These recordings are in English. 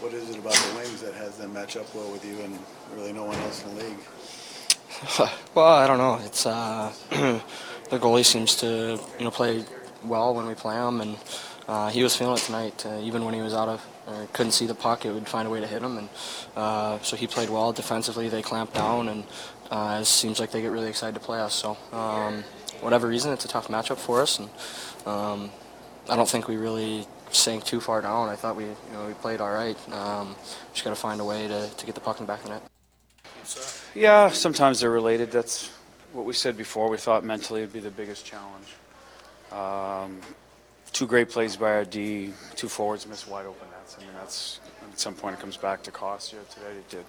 what is it about the Wings that has them match up well with you and really no one else in the league? well, I don't know. It's uh, the goalie seems to you know play well when we play him, and uh, he was feeling it tonight. Uh, even when he was out of or couldn't see the puck, it would find a way to hit him, and uh, so he played well defensively. They clamped down, and uh, it seems like they get really excited to play us. So um, whatever reason, it's a tough matchup for us, and um, I don't think we really sank too far down. I thought we you know we played all right. Um, just got to find a way to, to get the puck in the back of the net. Yeah, sometimes they're related. That's what we said before. We thought mentally it'd be the biggest challenge. Um, two great plays by our D, two forwards missed wide open nets. I mean, that's at some point it comes back to cost you. Today it did.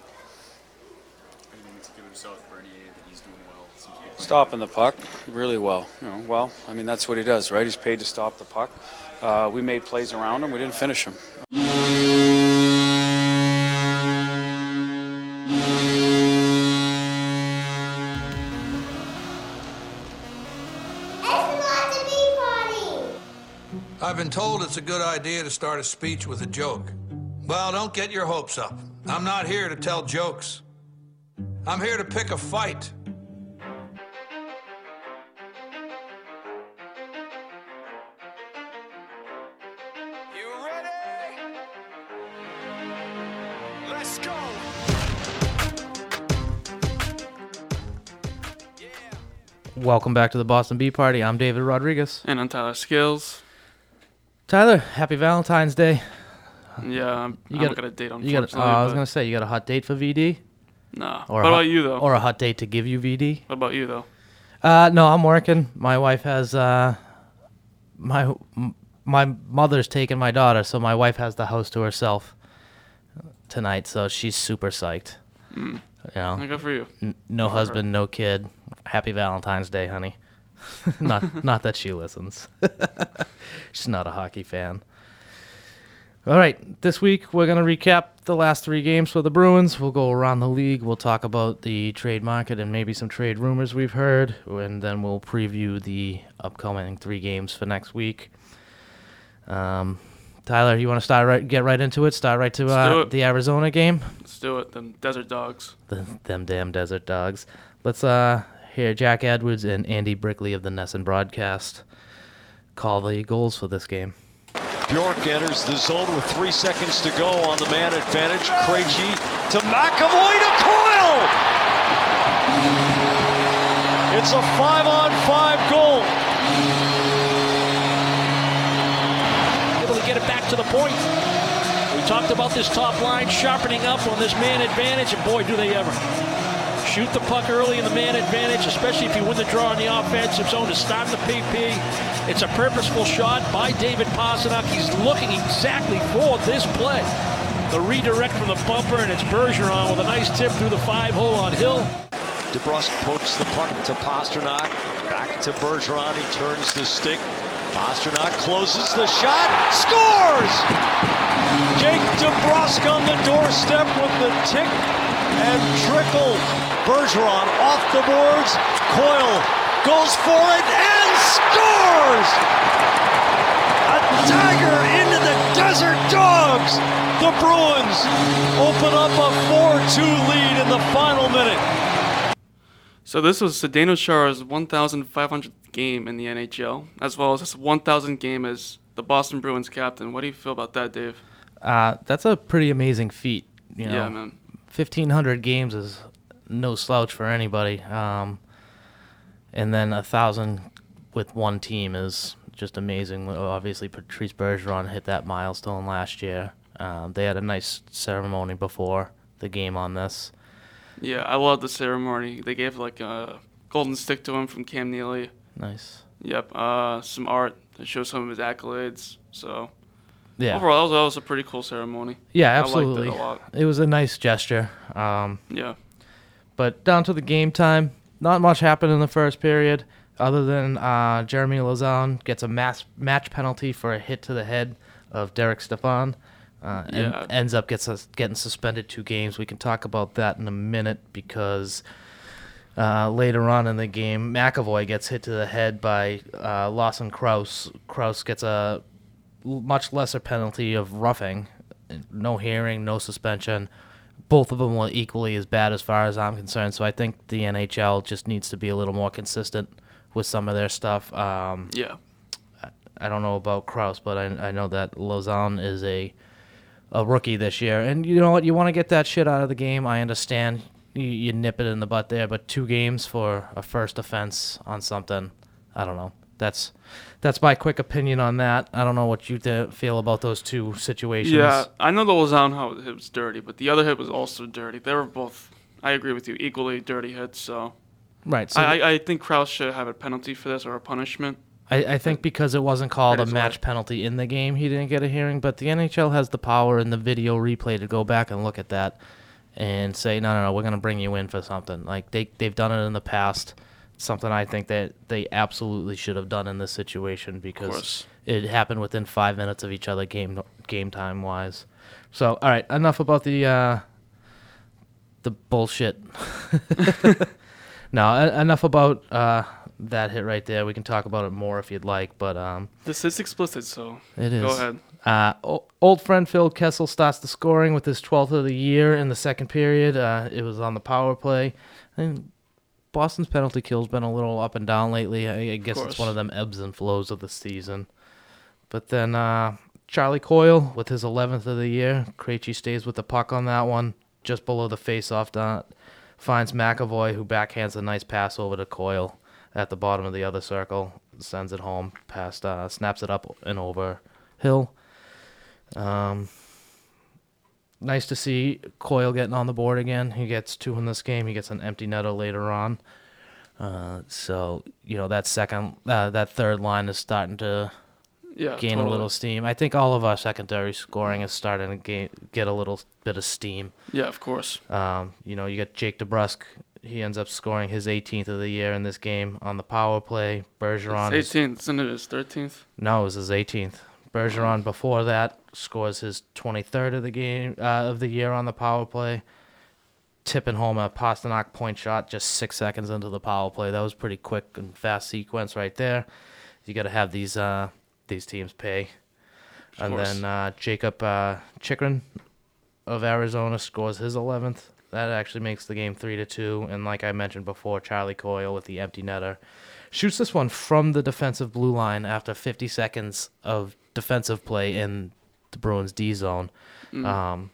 Anything to give himself Bernier that he's doing well. Seems to Stopping the puck really well. You know, well, I mean that's what he does, right? He's paid to stop the puck. Uh, we made plays around him. We didn't finish him. I've been told it's a good idea to start a speech with a joke. Well, don't get your hopes up. I'm not here to tell jokes. I'm here to pick a fight. Welcome back to the Boston Bee Party. I'm David Rodriguez. And I'm Tyler Skills. Tyler, happy Valentine's Day. Yeah, I'm, You got got a date on. You got. Uh, I was gonna say you got a hot date for VD. Nah. Or what a hot, about you though? Or a hot date to give you VD. what about you though? Uh, no, I'm working. My wife has uh, my my mother's taking my daughter, so my wife has the house to herself tonight. So she's super psyched. Mm. You know, Good for you. N- no Good husband, no kid. Happy Valentine's Day, honey. not not that she listens. She's not a hockey fan. All right, this week we're gonna recap the last three games for the Bruins. We'll go around the league. We'll talk about the trade market and maybe some trade rumors we've heard, and then we'll preview the upcoming three games for next week. Um, Tyler, you want to start right, get right into it? Start right to uh, the Arizona game. Let's do it. Them desert dogs. The, them damn desert dogs. Let's uh hear Jack Edwards and Andy Brickley of the NESN broadcast call the goals for this game. Bjork enters the zone with three seconds to go on the man advantage. Krejci to McAvoy to Coyle. It's a five-on-five goal. able to get it back to the point. We talked about this top line sharpening up on this man advantage, and boy, do they ever. Shoot the puck early in the man advantage, especially if you win the draw on the offensive zone to stop the PP. It's a purposeful shot by David Pastrnak. He's looking exactly for this play. The redirect from the bumper, and it's Bergeron with a nice tip through the five hole on Hill. DeBrusk pokes the puck to Pastrnak. Back to Bergeron. He turns the stick. Pastrnak closes the shot. Scores! Jake DeBrusk on the doorstep with the tick and trickle. Bergeron off the boards. Coyle goes for it and scores! A dagger into the Desert Dogs. The Bruins open up a 4-2 lead in the final minute. So this was Zdeno Chara's 1,500th game in the NHL, as well as his 1,000th game as the Boston Bruins captain. What do you feel about that, Dave? Uh, that's a pretty amazing feat. You know, Yeah, man. 1,500 games is no slouch for anybody. Um, and then a thousand with one team is just amazing. Obviously, Patrice Bergeron hit that milestone last year. Um, they had a nice ceremony before the game on this. Yeah, I love the ceremony. They gave like a golden stick to him from Cam Neely. Nice. Yep. Uh, some art that shows some of his accolades. So. Yeah. Overall, that was, that was a pretty cool ceremony. Yeah, I absolutely. liked it a lot. It was a nice gesture. Um, Yeah. But down to the game time, not much happened in the first period, other than uh, Jeremy Lauzon gets a mass match penalty for a hit to the head of Derek Stepan. Uh, and Yeah. ends up gets us getting suspended two games. We can talk about that in a minute because uh, later on in the game, McAvoy gets hit to the head by uh, Lawson Crouse. Crouse gets a much lesser penalty of roughing no hearing, no suspension. Both of them were equally as bad as far as I'm concerned. So I think the NHL just needs to be a little more consistent with some of their stuff. Um, Yeah. I don't know about Crouse, but I, I know that Lauzon is a a rookie this year, and you know what? You want to get that shit out of the game. I understand you, you nip it in the butt there, but two games for a first offense on something, I don't know. That's that's my quick opinion on that. I don't know what you th- feel about those two situations. Yeah, I know the Lauzon hit was dirty, but the other hit was also dirty. They were both, I agree with you, equally dirty hits. So, Right, so I, I, think Crouse should have a penalty for this or a punishment. I, I think because it wasn't called a match why. penalty in the game, he didn't get a hearing. But the NHL has the power in the video replay to go back and look at that and say, no, no, no, we're going to bring you in for something. Like they they've done it in the past. Something I think that they absolutely should have done in this situation because it happened within five minutes of each other game game time wise. So all right, enough about the uh, the bullshit. no, enough about uh, that hit right there. We can talk about it more if you'd like, but um, This is explicit, so it is. go ahead. Uh, old friend Phil Kessel starts the scoring with his 12th of the year in the second period. Uh, it was on the power play. And Boston's penalty kill's been a little up and down lately. I, I guess it's one of them ebbs and flows of the season. But then uh, Charlie Coyle with his 11th of the year. Krejci stays with the puck on that one, just below the face-off dot. Finds McAvoy, who backhands a nice pass over to Coyle at the bottom of the other circle. Sends it home, past, uh, snaps it up and over Hill. Um, nice to see Coyle getting on the board again. He gets two in this game. He gets an empty netter later on. Uh, so you know that second, uh, that third line is starting to Yeah, gain a little steam. I think all of our secondary scoring is starting to gain, get a little bit of steam. Yeah, of course. Um, you know, you got Jake DeBrusk. He ends up scoring his 18th of the year in this game on the power play. Bergeron. is- It's 18th, isn't it? It's 13th. no, it was his 18th. Bergeron before that scores his 23rd of the game uh, of the year on the power play. Tipping home a Pastrnak point shot just six seconds into the power play. That was pretty quick and fast sequence right there. You got to have these uh, these teams pay. and course. then uh, Jacob uh, Chychrun of Arizona scores his 11th. That actually makes the game three to two. And like I mentioned before, Charlie Coyle with the empty netter shoots this one from the defensive blue line after 50 seconds of defensive play in the Bruins D zone. Um,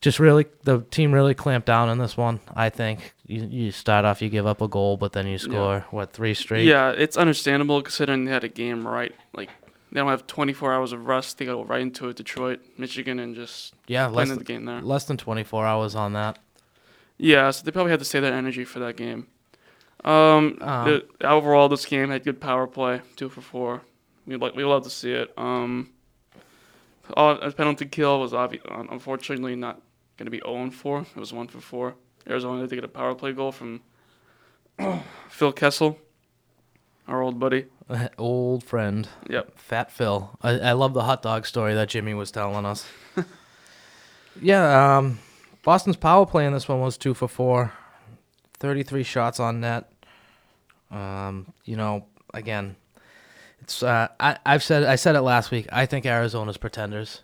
just really, the team really clamped down in this one. I think you, you start off, you give up a goal, but then you score what three straight. Yeah, it's understandable considering they had a game right. Like they don't have 24 hours of rest. They go right into it. Detroit, Michigan, and just yeah, less than, the game there. less than 24 hours on that. Yeah, so they probably had to save that energy for that game. Um, Um, the, overall, this game had good power play, two for four. We like we love to see it. Um, all, a penalty kill was obvi- unfortunately not going to be 0 4. It was 1 for 4. Arizona had to get a power play goal from Phil Kessel, our old buddy. Old friend. Yep. Fat Phil. I, I love the hot dog story that Jimmy was telling us. yeah, um, Boston's power play in this one was two for four. 33 shots on net. Um, you know, again, it's uh, I, I've said I said it last week. I think Arizona's pretenders.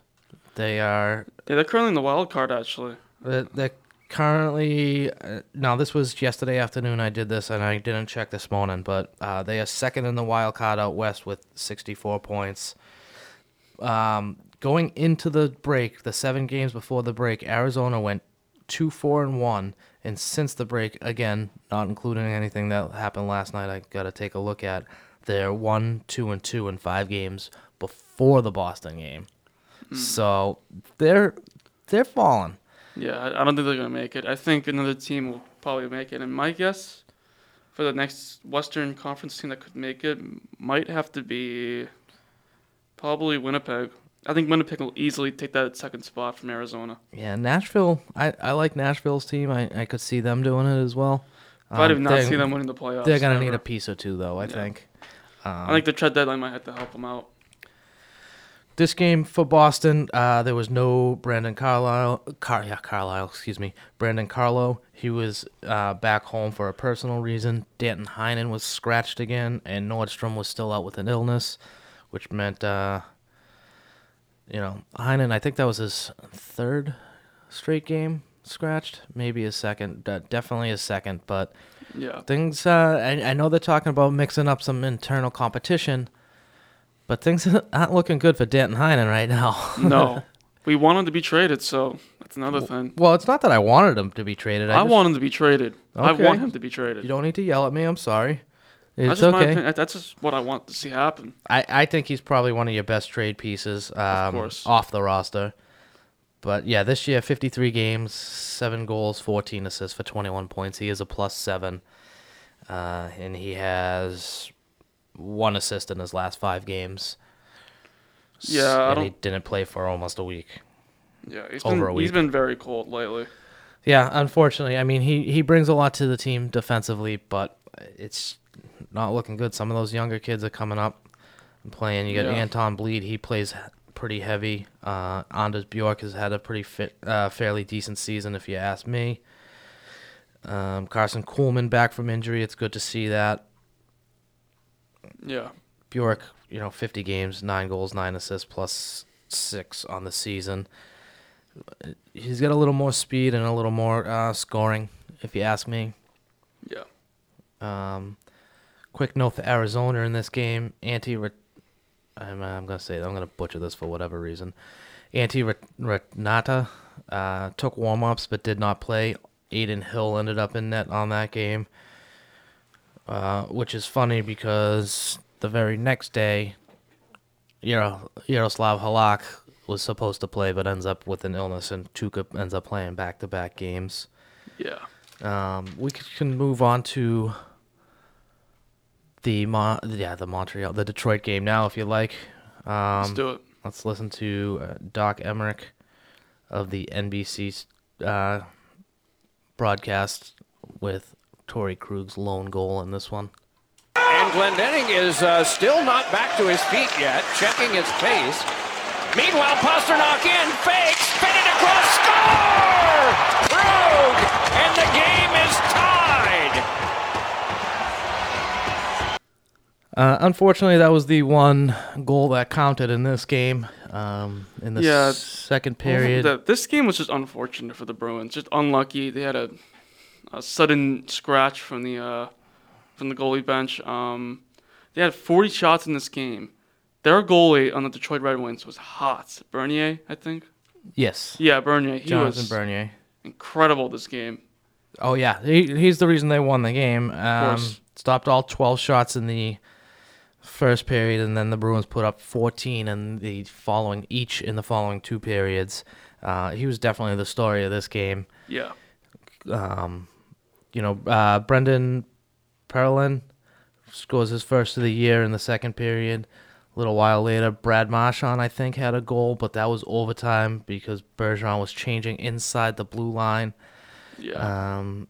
They are Yeah, they're currently in the wild card, actually. they're, they're currently uh, now this was yesterday afternoon I did this and I didn't check this morning, but uh, they are second in the wild card out west with 64 points. Um, going into the break, the seven games before the break, Arizona went two four and one, and since the break, again, not including anything that happened last night, I got to take a look at. They're one two and two and five games before the Boston game, so they're they're falling. Yeah, I, don't think they're going to make it. I think another team will probably make it. And my guess for the next Western Conference team that could make it might have to be probably Winnipeg. I think Winnipeg will easily take that second spot from Arizona. Yeah, Nashville. I, I like Nashville's team. I, I could see them doing it as well. But I Um, did not they're- see them winning the playoffs. They're gonna need a piece or two, though. I think. Um, I think the trade deadline might have to help them out. this game for Boston, uh, there was no Brandon Carlisle. Car, yeah, Carlisle. Excuse me, Brandon Carlo. He was uh, back home for a personal reason. Danton Heinen was scratched again, and Nordstrom was still out with an illness, which meant uh, you know, Heinen, I think that was his third straight game scratched, maybe his second, uh, definitely his second, but Yeah. things, uh, I, I know they're talking about mixing up some internal competition, but things aren't looking good for Danton Heinen right now. No. we want him to be traded, so that's another thing. well, it's not that I wanted him to be traded. I, I just- want him to be traded. I want him to be traded. You don't need to yell at me. I'm sorry. That's It's just my okay. opinion. That's just what I want to see happen. I, I think he's probably one of your best trade pieces um, course. off the roster. But yeah, this year, 53 games, 7 goals, 14 assists for 21 points. He is a plus 7. Uh, and he has one assist in his last five games. Yeah, and he didn't play for almost a week. Yeah, he's Over been, a week. he's been very cold lately. Yeah, unfortunately. I mean, he, he brings a lot to the team defensively, but it's not looking good. Some of those younger kids are coming up and playing. You got Yeah. Anton Blidh. He plays pretty heavy. Uh, Anders Bjork has had a pretty fit, uh, fairly decent season, if you ask me. Um, Karson Kuhlman back from injury. It's good to see that. Yeah. Bjork, you know, 50 games, nine goals, nine assists, plus six on the season. He's got a little more speed and a little more uh, scoring, if you ask me. Yeah. Um, quick note for Arizona in this game: Antti. I'm, uh, I'm gonna say I'm gonna butcher this for whatever reason. Antti Raanta uh, took warm ups but did not play. Adin Hill ended up in net on that game, uh, which is funny because the very next day, Yaro- Jaroslav Halak was supposed to play but ends up with an illness, and Tuukka ends up playing back to back games. Yeah. Um, we can move on to the Mon- yeah the Montreal the Detroit game now if you like. Um, Let's do it. Let's listen to uh, Doc Emrick of the NBC uh, broadcast with Torey Krug's lone goal in this one. And Glendening is uh, still not back to his feet yet, checking his pace. Meanwhile, Pastrnak in, fakes, spin it across, score! Krug! And the game is tied! Uh, unfortunately, that was the one goal that counted in this game. Um, in the Yeah. second period, the- this game was just unfortunate for the Bruins. Just unlucky. They had a, a sudden scratch from the uh, from the goalie bench. Um, they had 40 shots in this game. Their goalie on the Detroit Red Wings was hot. Bernier, I think. yes, Yeah, Bernier. He Jonathan Bernier. incredible this game. Oh yeah, he, he's the reason they won the game. Um, stopped all twelve shots in the first period, and then the Bruins put up fourteen in the following each in the following two periods. Uh, he was definitely the story of this game. Yeah. Um, you know, uh, Brendan Perlin scores his first of the year in the second period. A little while later, Brad Marchand, I think, had a goal, but that was overtime because Bergeron was changing inside the blue line. Yeah. Um,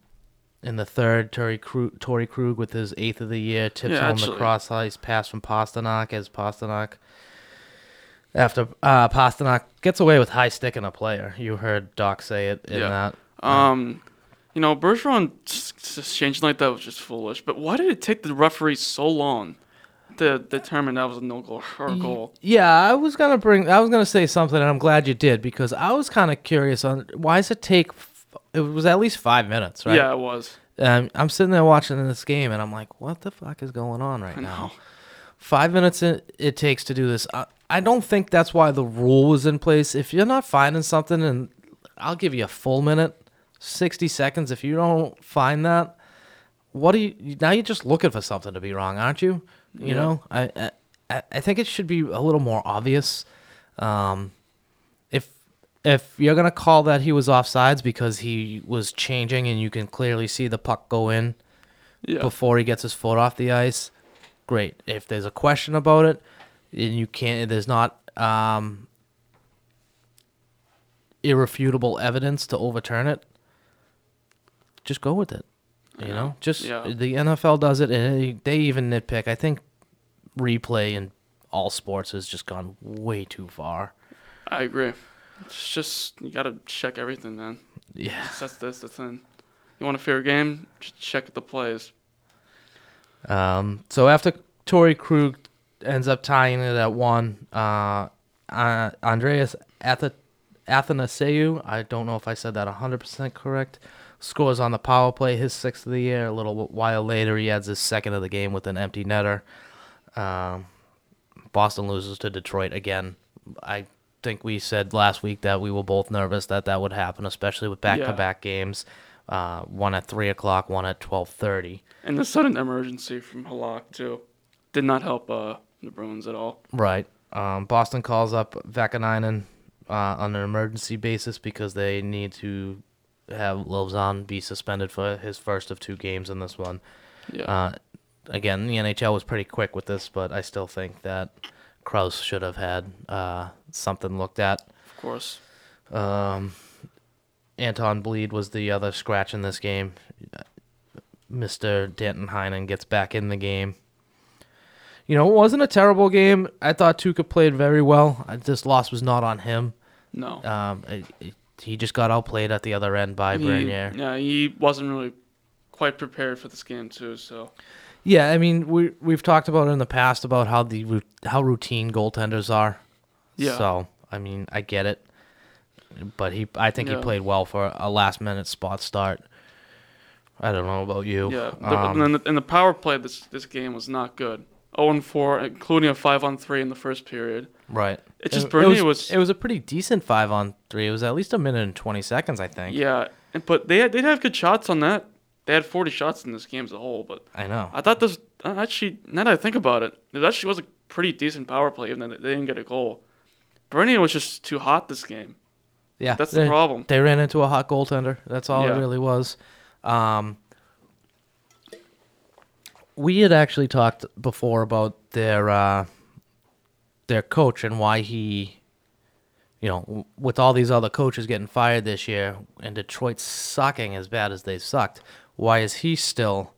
in the third, Torey Krug, Torey Krug with his eighth of the year tips Yeah, home actually- the cross ice pass from Pastrnak as Pastrnak. After uh, Pastrnak gets away with high sticking a player, you heard Doc say it in Yeah. that. Um, you know, Bergeron just, changing like that was just foolish. But why did it take the referee so long to determine that was a no goal or a goal? Yeah, I was gonna bring. I was gonna say something, and I'm glad you did because I was kind of curious on why does it take. It was at least five minutes, right? Yeah, it was. Um, I'm sitting there watching this game, and I'm like, "What the fuck is going on right now?" Five minutes it, it takes to do this. I, I don't think that's why the rule was in place. If you're not finding something, and I'll give you a full minute, sixty seconds. If you don't find that, what do you now? You're just looking for something to be wrong, aren't you? You Yeah. know, I, I I think it should be a little more obvious. Um, if you're gonna call that he was offsides because he was changing and you can clearly see the puck go in Yeah. before he gets his foot off the ice, great. If there's a question about it and you can't, there's not um, irrefutable evidence to overturn it, just go with it. You know, just Yeah. the NFL does it, and they even nitpick. I think replay in all sports has just gone way too far. I agree. It's just you gotta check everything, man. Yeah. That's this, that's thing. You want a fair game? Just check the plays. Um, so after Torey Krug ends up tying it at one, uh, uh, Andreas Ath- Athanasiou, I don't know if I said that 100% correct, scores on the power play, his sixth of the year. A little while later, he adds his second of the game with an empty netter. Um, Boston loses to Detroit again. I think we said last week that we were both nervous that that would happen, especially with back-to-back games. Uh, one at three o'clock, one at twelve thirty. And the sudden emergency from Halak too did not help uh, the Bruins at all. Right. Um, Boston calls up Vaakanainen uh, on an emergency basis because they need to have Lauzon be suspended for his first of two games in this one. Yeah. Uh, again, the NHL was pretty quick with this, but I still think that Crouse should have had uh, something looked at. Of course. Um, Anton Blidh was the other scratch in this game. Mr. Danton Heinen gets back in the game. You know, it wasn't a terrible game. I thought Tuukka played very well. I- This loss was not on him. No. Um, it- it- he just got outplayed at the other end by He- Bernier. Yeah, he wasn't really quite prepared for this game too. So Yeah, I mean, we we've talked about it in the past about how the how routine goaltenders are. Yeah. So I mean, I get it, but he I think Yeah. he played well for a last minute spot start. I don't know about you. yeah, the, Um, and, the, and the power play this this game was not good. 0 and 4, including a 5 on 3 in the first period. right. It's just it, it was, was, it was a pretty decent five on three. It was at least a minute and twenty seconds, I think. yeah, and, but they had, they'd have good shots on that. They had 40 shots in this game as a whole, but I know. I thought this actually. Now that I think about it, it actually was a pretty decent power play, even though they didn't get a goal. Bernier was just too hot this game. Yeah, That's the problem. They ran into a hot goaltender. That's all Yeah. it really was. Um, we had actually talked before about their uh, their coach and why he, you know, with all these other coaches getting fired this year and Detroit sucking as bad as they sucked, why is he still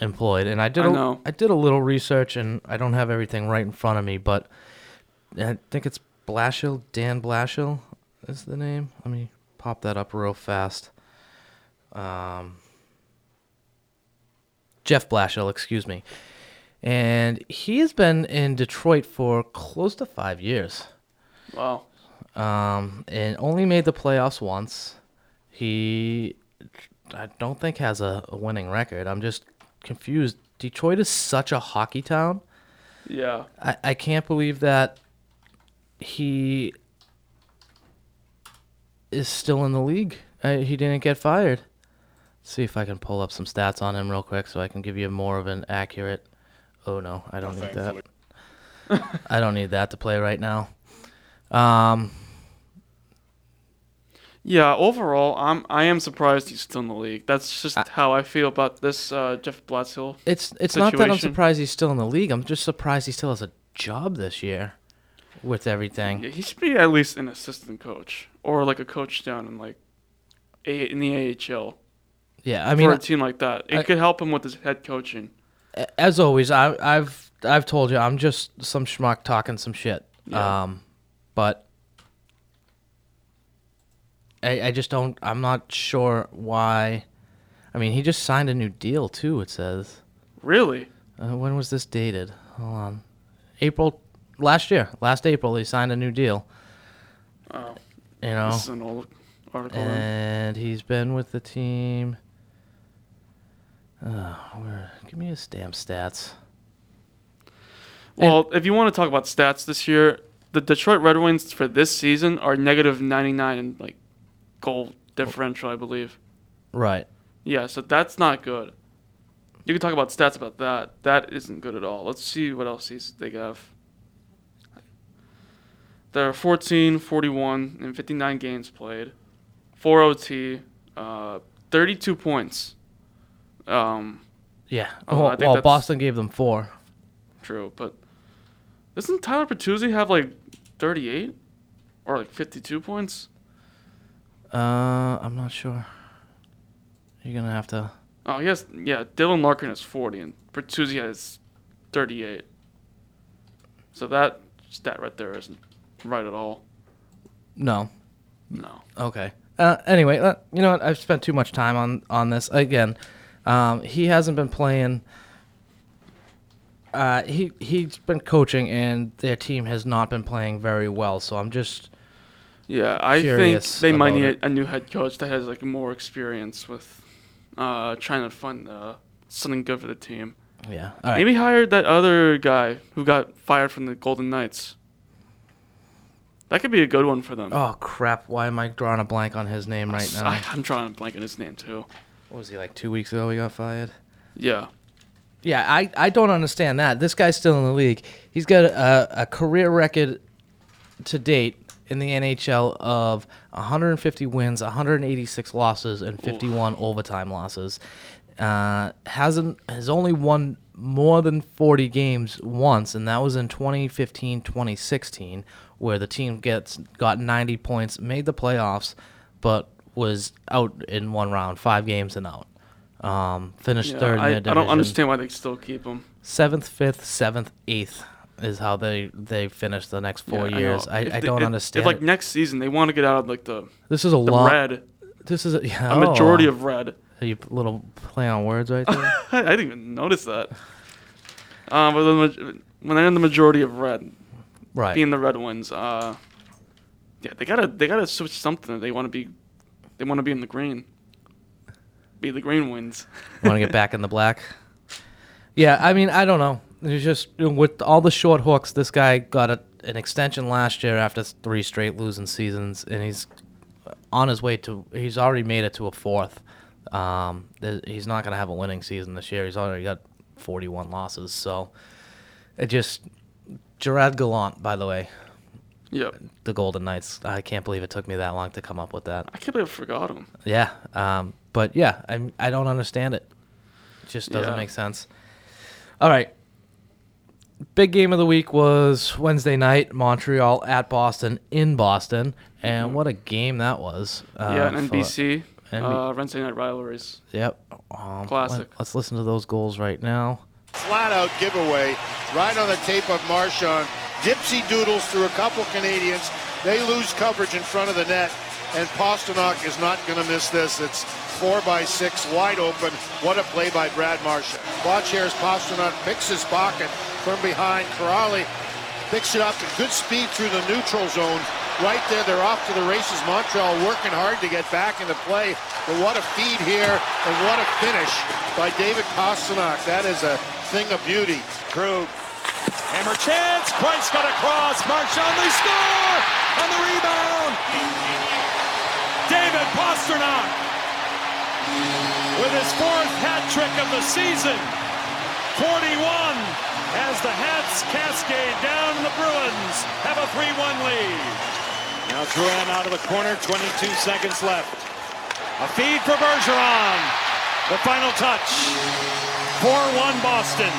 employed? And I did I a-. I did a little research and I don't have everything right in front of me, but I think it's Blashill, Dan Blashill is the name. Let me pop that up real fast. Um, Jeff Blashill, excuse me. And he has been in Detroit for close to five years. Wow. Um, and only made the playoffs once. He, I don't think has a, a winning record. I'm just confused. Detroit is such a hockey town. Yeah. I, I can't believe that he is still in the league. Uh, he didn't get fired. see if I can pull up some stats on him real quick so I can give you more of an accurate. Oh no, I don't need that. I don't need that to play right now. Um, Yeah, overall, I'm I am surprised he's still in the league. That's just how I feel about this uh, Jeff Blatzel. it's it's not that I'm surprised he's still in the league. I'm just surprised he still has a job this year with everything. Yeah, he should be at least an assistant coach or like a coach down in like a in the AHL. Yeah, I mean, for a team like that, it I- could help him with his head coaching. As always, I, I've I've told you I'm just some schmuck talking some shit. Yeah. Um, but I I just don't. I'm not sure why. I mean, he just signed a new deal too. It says. Really? Uh, when was this dated? Hold on. April last year. Last April, he signed a new deal. Oh, You know. this is an old article. then. And he's been with the team. Uh, where, give me his damn stats. Well, if you want to talk about stats this year, the Detroit Red Wings for this season are negative 99 and like goal differential, I believe. Right. Yeah, so that's not good. You can talk about stats about that. That isn't good at all. Let's see what else he's, they have. There are 14, 41, and 59 games played. 4 OT, uh, 32 points. Um, Yeah. Oh, well, I think well Boston gave them four. True, but doesn't Tyler Bertuzzi have like 38 or like 52 points? Uh, I'm not sure. You're gonna have to. Oh, he has. Yeah, Dylan Larkin is 40 and Bertuzzi has 38. So that stat right there isn't right at all. No. No. Okay. Uh, anyway, uh, you know what? I've spent too much time on on this again. Um, he hasn't been playing. uh, he he's been coaching and their team has not been playing very well. So I'm just Yeah, I think they might need it. a new head coach that has like more experience with uh, trying to find uh, something good for the team. Yeah. All right. Maybe hire that other guy who got fired from the Golden Knights. That could be a good one for them. Oh crap! Why am I drawing a blank on his name right now? I, I'm drawing a blank on his name too. What was he like two weeks ago? He got fired. Yeah. Yeah, I, I don't understand that. This guy's still in the league. He's got a, a career record to date in the NHL of 150 wins, 186 losses, and 51 overtime losses. Uh, hasn't has only won more than 40 games once, and that was in 2015, 2016, where the team gets got 90 points, made the playoffs, but was out in one round, five games and out. Um, finished Yeah, third I, I don't understand why they still keep him. Seventh, fifth, seventh, eighth is how they they finish the next four Yeah, years. know. I, I don't understand. If like next season they want to get out of like the This is a the lot- red. This is a, yeah, a majority oh. of red. Are you little play on words right there? I didn't even notice that. Um, but the, when they're in the majority of red, Right. being the red ones, uh, yeah, they gotta they gotta switch something. They want to be, they want to be in the green. Be the green ones. Want to get back in the black? Yeah, I mean, I don't know. It's just with all the short hooks. This guy got a, an extension last year after three straight losing seasons, and he's on his way to. He's already made it to a fourth. Um, he's not going to have a winning season this year. He's already got 41 losses. So it just Gerard Gallant, by the way. Yep. The Golden Knights. I can't believe it took me that long to come up with that. I can't believe I forgot him. Yeah. Um, but yeah, I I don't understand it. It just doesn't Yeah. make sense. All right. Big game of the week was Wednesday night, Montreal at Boston in Boston, and what a game that was. Uh, yeah, and for- NBC, NB uh, Wednesday night rivalries. Yep. Um, Classic. Let, us listen to those goals right now. flat out giveaway right on the tape of Marchand. Dipsy doodles through a couple Canadians. They lose coverage in front of the net, and Pastrnak is not going to miss this. It's four by six, wide open. What a play by Brad Marchand. Watch here as Pastrnak picks his pocket from behind. Kuraly picks it up good speed through the neutral zone. Right there, they're off to the races. Montreal working hard to get back into play. But what a feed here, and what a finish by David Pastrnak. That is a thing of beauty. Krug. Hammer chance. Price got across. Marchand, they score on the rebound. David Pastrnak with his fourth hat trick of the season. 41 as the hats cascade down. The Bruins have a 3-1 lead. Now Drouin out of the corner. 22 seconds left. A feed for Bergeron. The final touch. 4-1 Boston.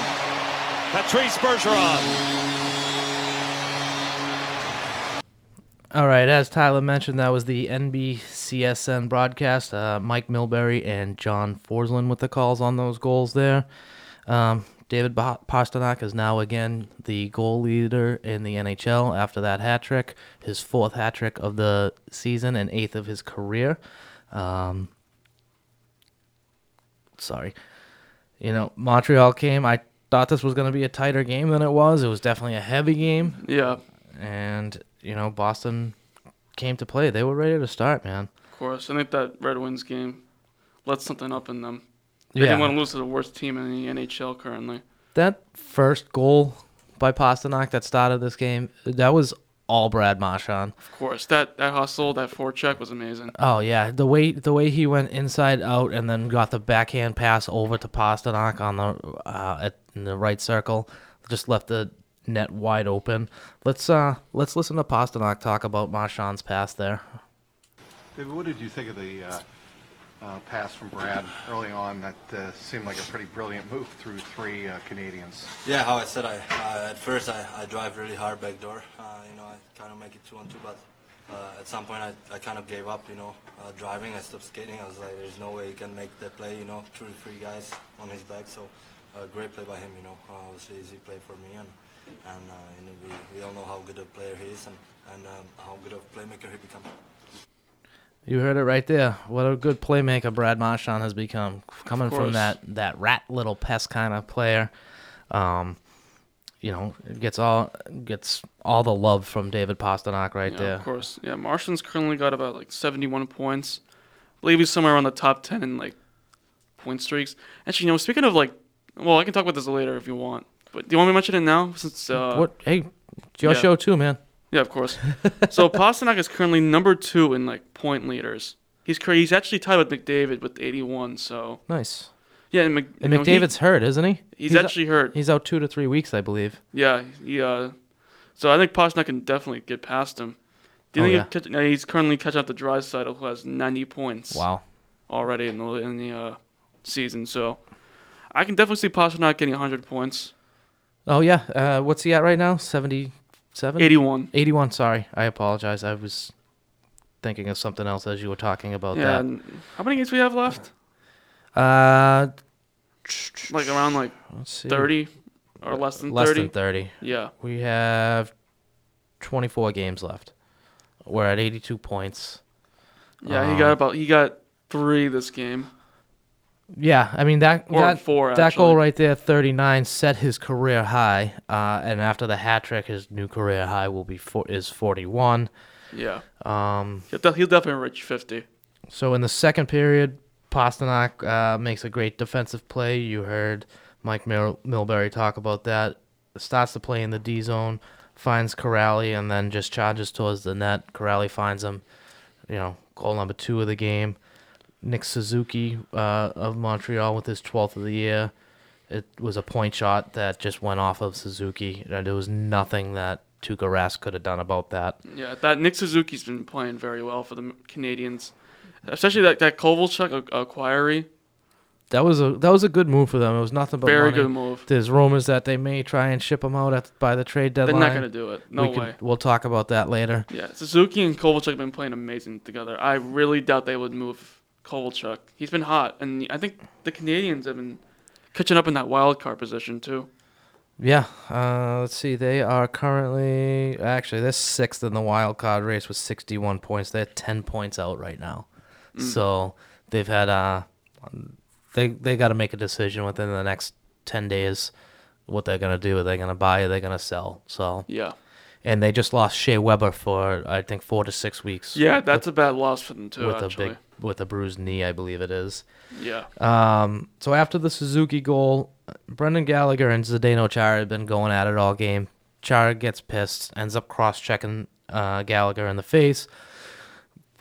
Patrice Bergeron. All right, as Tyler mentioned, that was the NBCSN broadcast. Uh, Mike Milbury and John Forslund with the calls on those goals there. Um, David Pastrnak is now again the goal leader in the NHL after that hat trick, his fourth hat trick of the season and eighth of his career. Um, sorry. You know, Montreal came. I thought this was going to be a tighter game than it was. It was definitely a heavy game. Yeah. And, you know, Boston came to play. They were ready to start, man. Of course, I think that Red Wings game let something up in them. They Yeah. didn't want to lose to the worst team in the NHL currently. That first goal by Pastrnak that started this game, that was all Brad Marchand. Of course, that that hustle, that forecheck was amazing. Oh yeah, the way the way he went inside out and then got the backhand pass over to Pastrnak on the uh, at, in the right circle, just left the net wide open. Let's uh let's listen to Pastrnak talk about Marchand's pass there. David, what did you think of the uh, uh, pass from Brad early on? That uh, seemed like a pretty brilliant move through three uh, Canadians. Yeah, how I said, I uh, at first I, I drive really hard back door. Uh, you know, I kind of make it two on two, but uh, at some point I, I kind of gave up. You know, driving. I stopped skating. I was like, there's no way he can make that play. You know, two or three guys on his back. So, great play by him. You know, obviously easy play for me, and and you know, we, we all know how good a player he is, and and um, how good of playmaker he become. You heard it right there. What a good playmaker Brad Marchand has become, coming from that, that rat little pest kind of player. Um, you know, gets all gets all the love from David Pastrnak right yeah, there. Of course. Yeah, Marchand's currently got about like 71 points. I believe he's somewhere around the top 10 in like point streaks. Actually, you know, speaking of like, well, I can talk about this later if you want. But do you want me to mention it now? Since uh, what? Hey, it's your yeah. show too, man. Yeah, of course. so Pastrnak is currently number two in like point leaders. He's cra- he's actually tied with McDavid with 81. So Nice. yeah, and, Mc, And know, he- McDavid's hurt, isn't he? He's, actually hurt. He's out two to three weeks, I believe. Yeah, he, uh, so I think Pastrnak can definitely get past him. Do you Oh, think yeah. catch, he's currently catching up to Draisaitl, who has 90 points. Wow. Already in the in the uh, season, so I can definitely see Pastrnak getting 100 points. Oh yeah. Uh, what's he at right now? Seventy-seven. 81. Eighty-one. Sorry, I apologize. I was thinking of something else as you were talking about yeah. that. And how many games we have left? Uh, Like around like Let's see. 30 or less than less 30. than thirty. Yeah. We have twenty-four games left. We're at eighty-two points. Yeah, he Um, got about he got three this game. Yeah, I mean that Or that, four, that goal right there, 39, set his career high. Uh, and after the hat trick, his new career high will be four, is 41. Yeah. Um, He'll, de- he'll definitely reach 50. so in the second period, Pastrnak uh, makes a great defensive play. You heard Mike Mil- Milbury talk about that. Starts to play in the D zone, finds Kuraly, and then just charges towards the net. Kuraly finds him. You know, goal number two of the game. Nick Suzuki uh, of Montreal with his 12th of the year. It was a point shot that just went off of Suzuki, and there was nothing that Tuukka Rask could have done about that. Yeah, that Nick Suzuki's been playing very well for the Canadians, especially that that Kovalchuk acquiry. That was a that was a good move for them. It was nothing but Very money. good move. There's rumors that they may try and ship him out at, by the trade deadline. They're not gonna do it. No we could- way. We'll talk about that later. Yeah, Suzuki and Kovalchuk have been playing amazing together. I really doubt they would move Kovalchuk. He's been hot, and I think the Canadians have been catching up in that wild card position too. Yeah. Uh, let's see. They are currently actually they're sixth in the wild card race with 61 points. They're 10 points out right now. Mm. So they've had uh, they they got to make a decision within the next 10 days what they're gonna do. Are they gonna buy? Are they gonna sell? So Yeah. And they just lost Shea Weber for I think four to six weeks. Yeah, that's a bad loss for them too. with actually. a big with a bruised knee, I believe it is. Yeah. Um. So after the Suzuki goal, Brendan Gallagher and Zdeno Chara have been going at it all game. Chara gets pissed, ends up cross-checking uh, Gallagher in the face.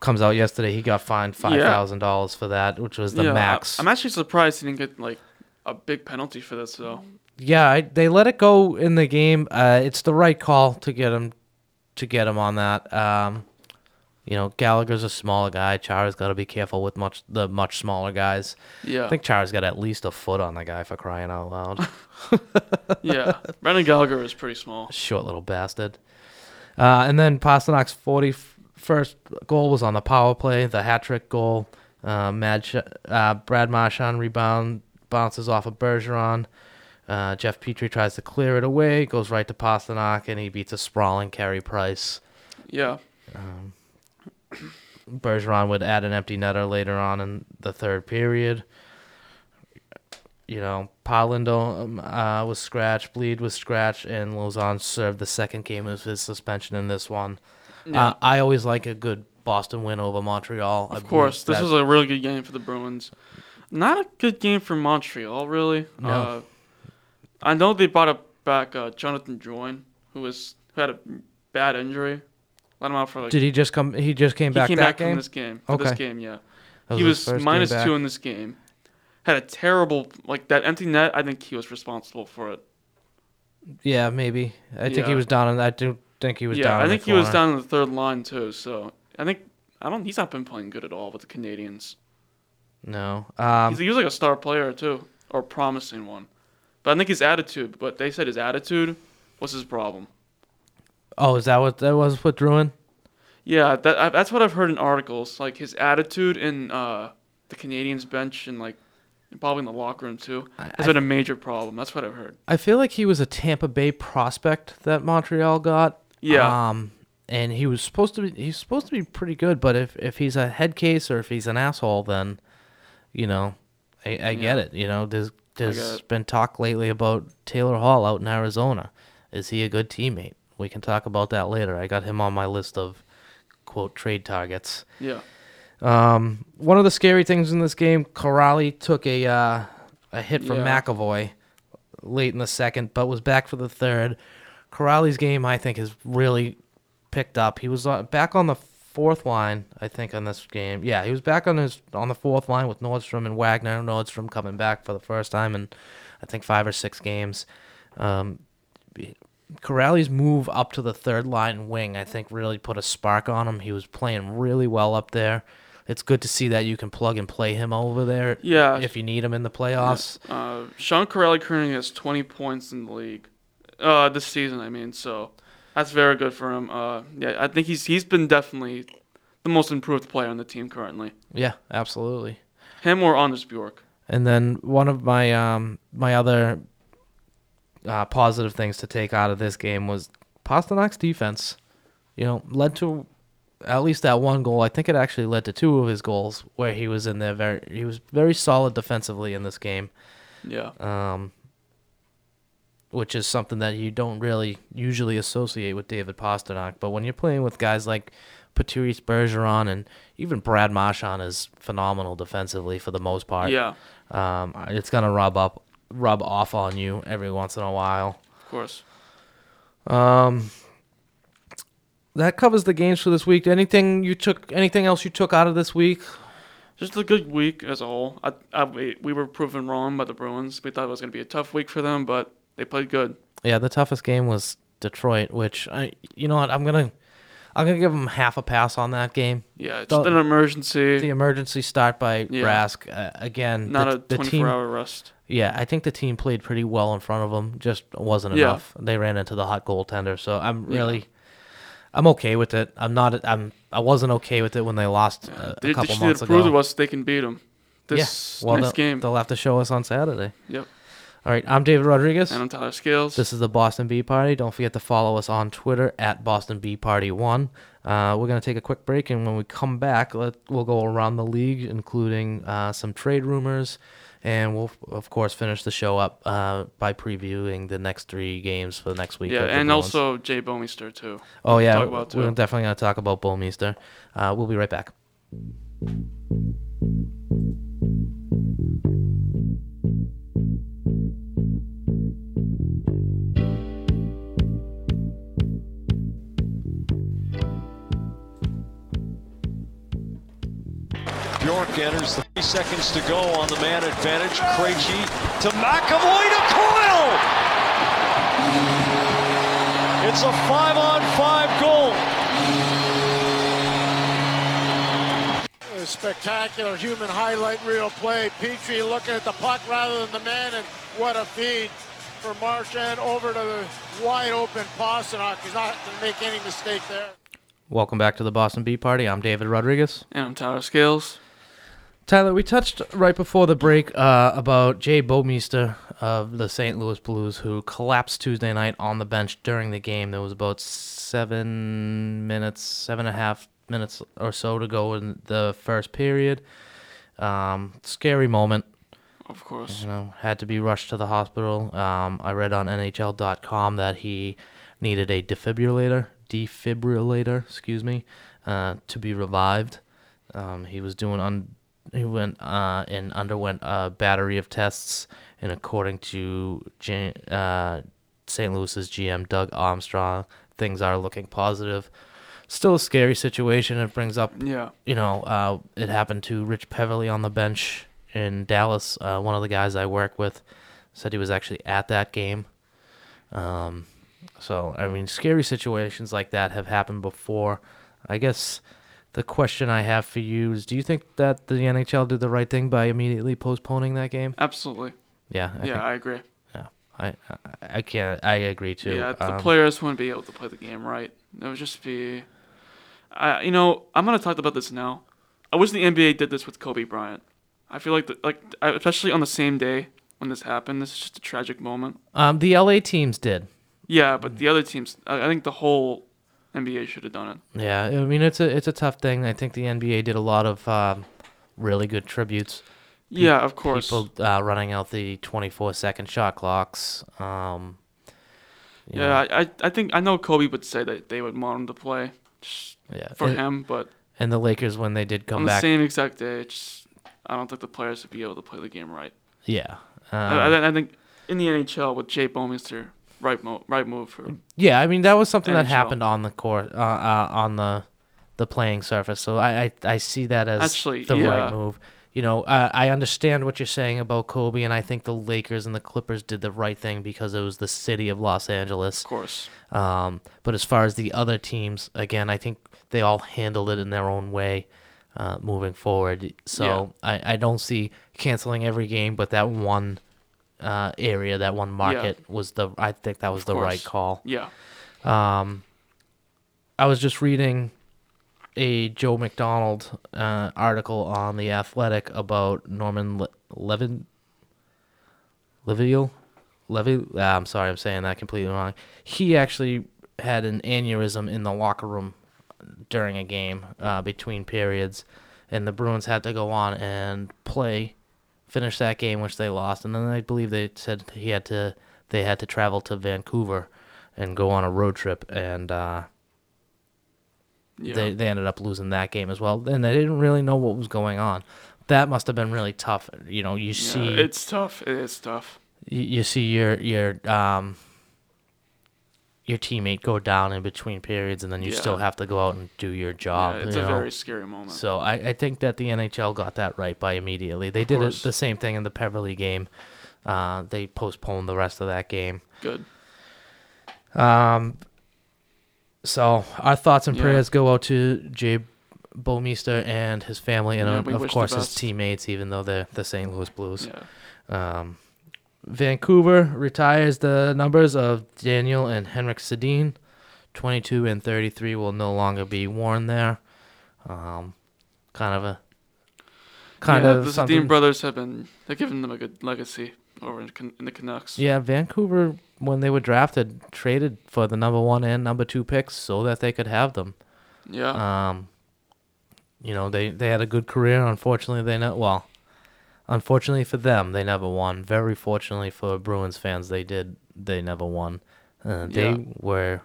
Comes out yesterday, he got fined five thousand dollars for that, which was the Yeah, max. I'm actually surprised he didn't get like a big penalty for this though. Yeah, I, they let it go in the game. Uh, it's the right call to get him to get him on that. Um, you know, Gallagher's a smaller guy. Chara's got to be careful with much the much smaller guys. Yeah. I think Chara's got at least a foot on the guy for crying out loud. yeah, Brendan Gallagher is pretty small. Short little bastard. Uh, and then Pastrnak's 41st goal was on the power play, the hat trick goal. Uh, Mad Sh- uh, Brad Marchand rebound bounces off of Bergeron. Uh, Jeff Petry tries to clear it away, goes right to Pastrnak, and he beats a sprawling Carey Price. Yeah. Um, Bergeron would add an empty netter later on in the third period. You know, Polindo um, uh, was scratched, Blidh was scratched, and Lauzon served the second game of his suspension in this one. Yeah. Uh, I always like a good Boston win over Montreal. I Of course, this was a really good game for the Bruins. Not a good game for Montreal, really. No. Uh, I know they brought up back uh, Jonathan Drouin, who was who had a bad injury. Let him out for like. Did he just come? He just came back? he back came that back game? from this game. For this game, yeah. He was was his first game minus two in this game. Had a terrible like that empty net. I think he was responsible for it. Yeah, maybe. I think he was down. In, I do think he was yeah, down. I think he was down in the third line too. So I think I don't. He's not been playing good at all with the Canadians. No. Um, he was like a star player too, or promising one. But I think his attitude. But they said his attitude was his problem. Oh, is that what that was with Drouin? Yeah, that that's what I've heard in articles. Like his attitude in uh, the Canadians bench and like and probably in the locker room too has I- been a major problem. That's what I've heard. I feel like he was a Tampa Bay prospect that Montreal got. Yeah. Um, and he was supposed to be he's supposed to be pretty good, but if if he's a head case or if he's an asshole, then, you know, I, I get it. You know, there's there's been talk lately about Taylor Hall out in Arizona. Is he a good teammate? We can talk about that later. I got him on my list of quote trade targets. Yeah. Um, one of the scary things in this game, Kuraly took a uh, a hit from Yeah. McAvoy late in the second, but was back for the third. Kuraly's game, I think, has really picked up. He was on, back on the fourth line, I think, on this game. Yeah, he was back on his on the fourth line with Nordstrom and Wagner. Nordstrom coming back for the first time in, I think, five or six games. Um, Kuraly's move up to the third line wing, I think, really put a spark on him. He was playing really well up there. It's good to see that you can plug and play him over there. Yeah. If you need him in the playoffs. Uh, Sean Kuraly currently has 20 points in the league, uh, this season. I mean, so that's very good for him. Uh, yeah, I think he's he's been definitely the most improved player on the team currently. Yeah, absolutely. Him or Anders Bjork. And then one of my um my other uh, positive things to take out of this game was Pastrnak's defense. You know, led to at least that one goal. I think it actually led to two of his goals where he was in there very he was very solid defensively in this game. Yeah. Um which is something that you don't really usually associate with David Pasternak, but when you're playing with guys like Patrice Bergeron and even Brad Marchand is phenomenal defensively for the most part. Yeah. Um, it's gonna rub up, rub off on you every once in a while. Of course. Um, that covers the games for this week. Anything you took? Anything else you took out of this week? Just a good week as a whole. I, I, we we were proven wrong by the Bruins. We thought it was going to be a tough week for them, but they played good. Yeah, the toughest game was Detroit, which I, you know what, I'm gonna, I'm gonna give them half a pass on that game. Yeah, it's The- an emergency. The emergency start by Yeah. Rask uh, again. Not the, a the 24 team, hour rest. Yeah, I think the team played pretty well in front of them. Just wasn't Yeah. enough. They ran into the hot goaltender, so I'm Yeah. really, I'm okay with it. I'm not. I'm. I wasn't okay with it when they lost uh, They a couple just months to prove ago. to us they can beat them. This yeah. Well, next game. they'll have to show us on Saturday. Yep. All right, I'm David Rodriguez. And I'm Tyler Scales. This is the Boston Bee Party. Don't forget to follow us on Twitter at Boston Bee Party One. Uh, we're gonna take a quick break, and when we come back, let, we'll go around the league, including uh, some trade rumors, and we'll of course finish the show up uh, by previewing the next three games for the next week. Yeah, and also Jay Bouwmeester too. Oh yeah, we're too. definitely gonna talk about Bouwmeester. Uh, we'll be right back. Bjork enters three seconds to go on the man advantage. Krejci to McAvoy to Coyle. It's a five on five goal. Spectacular human highlight reel play. Petry looking at the puck rather than the man, and what a feed for Marchand over to the wide open Pastrnak. He's not going to make any mistake there. Welcome back to the Boston Bee Party. I'm David Rodriguez. And I'm Tyler Scales. Tyler, we touched right before the break uh, about Jay Bouwmeester of the St. Louis Blues, who collapsed Tuesday night on the bench during the game. There was about seven minutes, seven and a half minutes or so to go in the first period. Um, scary moment. Of course. You know, had to be rushed to the hospital. Um, I read on NHL.com that he needed a defibrillator, defibrillator, excuse me, uh, to be revived. Um, he was doing un- he went uh, and underwent a battery of tests, and according to uh, St. Louis's GM Doug Armstrong, things are looking positive. Still a scary situation. It brings up, Yeah. you know, uh, it happened to Rich Peverley on the bench in Dallas. Uh, one of the guys I work with said he was actually at that game. Um, so I mean, scary situations like that have happened before. I guess the question I have for you is: Do you think that the NHL did the right thing by immediately postponing that game? Absolutely. Yeah. I yeah, think- I agree. Yeah, I, I I can't. I agree too. Yeah, the Um, players wouldn't be able to play the game right. It would just be. I you know I'm gonna talk about this now. I wish the NBA did this with Kobe Bryant. I feel like the, like especially on the same day when this happened. This is just a tragic moment. Um, the LA teams did. Yeah, but the other teams, I, think the whole NBA should have done it. Yeah, I mean it's a it's a tough thing. I think the NBA did a lot of um, really good tributes. Yeah, of course. People uh, running out the 24 second shot clocks. Um, know. Yeah, I, I I think I know Kobe would say that they would want him to play just Yeah, for and- him, but And the Lakers, when they did come on back, the same exact day, just, I don't think the players would be able to play the game right. Yeah, I, um, I, I think in the NHL with Jay Bouwmeester, right mo- right move for Yeah, I mean that was something that happened on the court, uh, uh, on the the playing surface. So I I, I see that as Actually, the yeah. right move. You know, uh, I understand what you're saying about Kobe, and I think the Lakers and the Clippers did the right thing because it was the city of Los Angeles. Of course. Um, but as far as the other teams, again, I think they all handled it in their own way. Uh, moving forward, so I, I don't see canceling every game, but that one uh, area, that one market was the I think that was Of the right call. Yeah. Um, I was just reading a Joe McDonald uh, article on the Athletic about Norman Le- Levin. Leviel, Levy. ah, I'm sorry, I'm saying that completely wrong. He actually had an aneurysm in the locker room during a game uh, between periods, and the Bruins had to go on and play, finish that game which they lost, and then I believe they said he had to they had to travel to Vancouver and go on a road trip, and uh, they Yeah. they ended up losing that game as well, and they didn't really know what was going on. That must have been really tough. You know, you Yeah, see it's tough. It is tough. you, you see your your um your teammate go down in between periods and then you still have to go out and do your job. Yeah, it's you a know? very scary moment. So I, I think that the NHL got that right by immediately. They did it, course. the same thing in the Peverley game. Uh, they postponed the rest of that game. Good. Um, so our thoughts and Yeah. prayers go out to Jay Bouwmeester and his family, and Yeah, uh, of course his teammates, even though they're the St. Louis Blues. Yeah. Um, Vancouver retires the numbers of Daniel and Henrik Sedin. 22 and 33 will no longer be worn there. Um, kind of a kind yeah, of the something. Sedin brothers have been they're giving them a good legacy over in, in the Canucks. Yeah, Vancouver when they were drafted traded for the number 1 and number 2 picks so that they could have them. Yeah. Um you know, they they had a good career. Unfortunately, they not well. Unfortunately for them, they never won. Very fortunately for Bruins fans, they did. They never won. Uh, they Yeah. were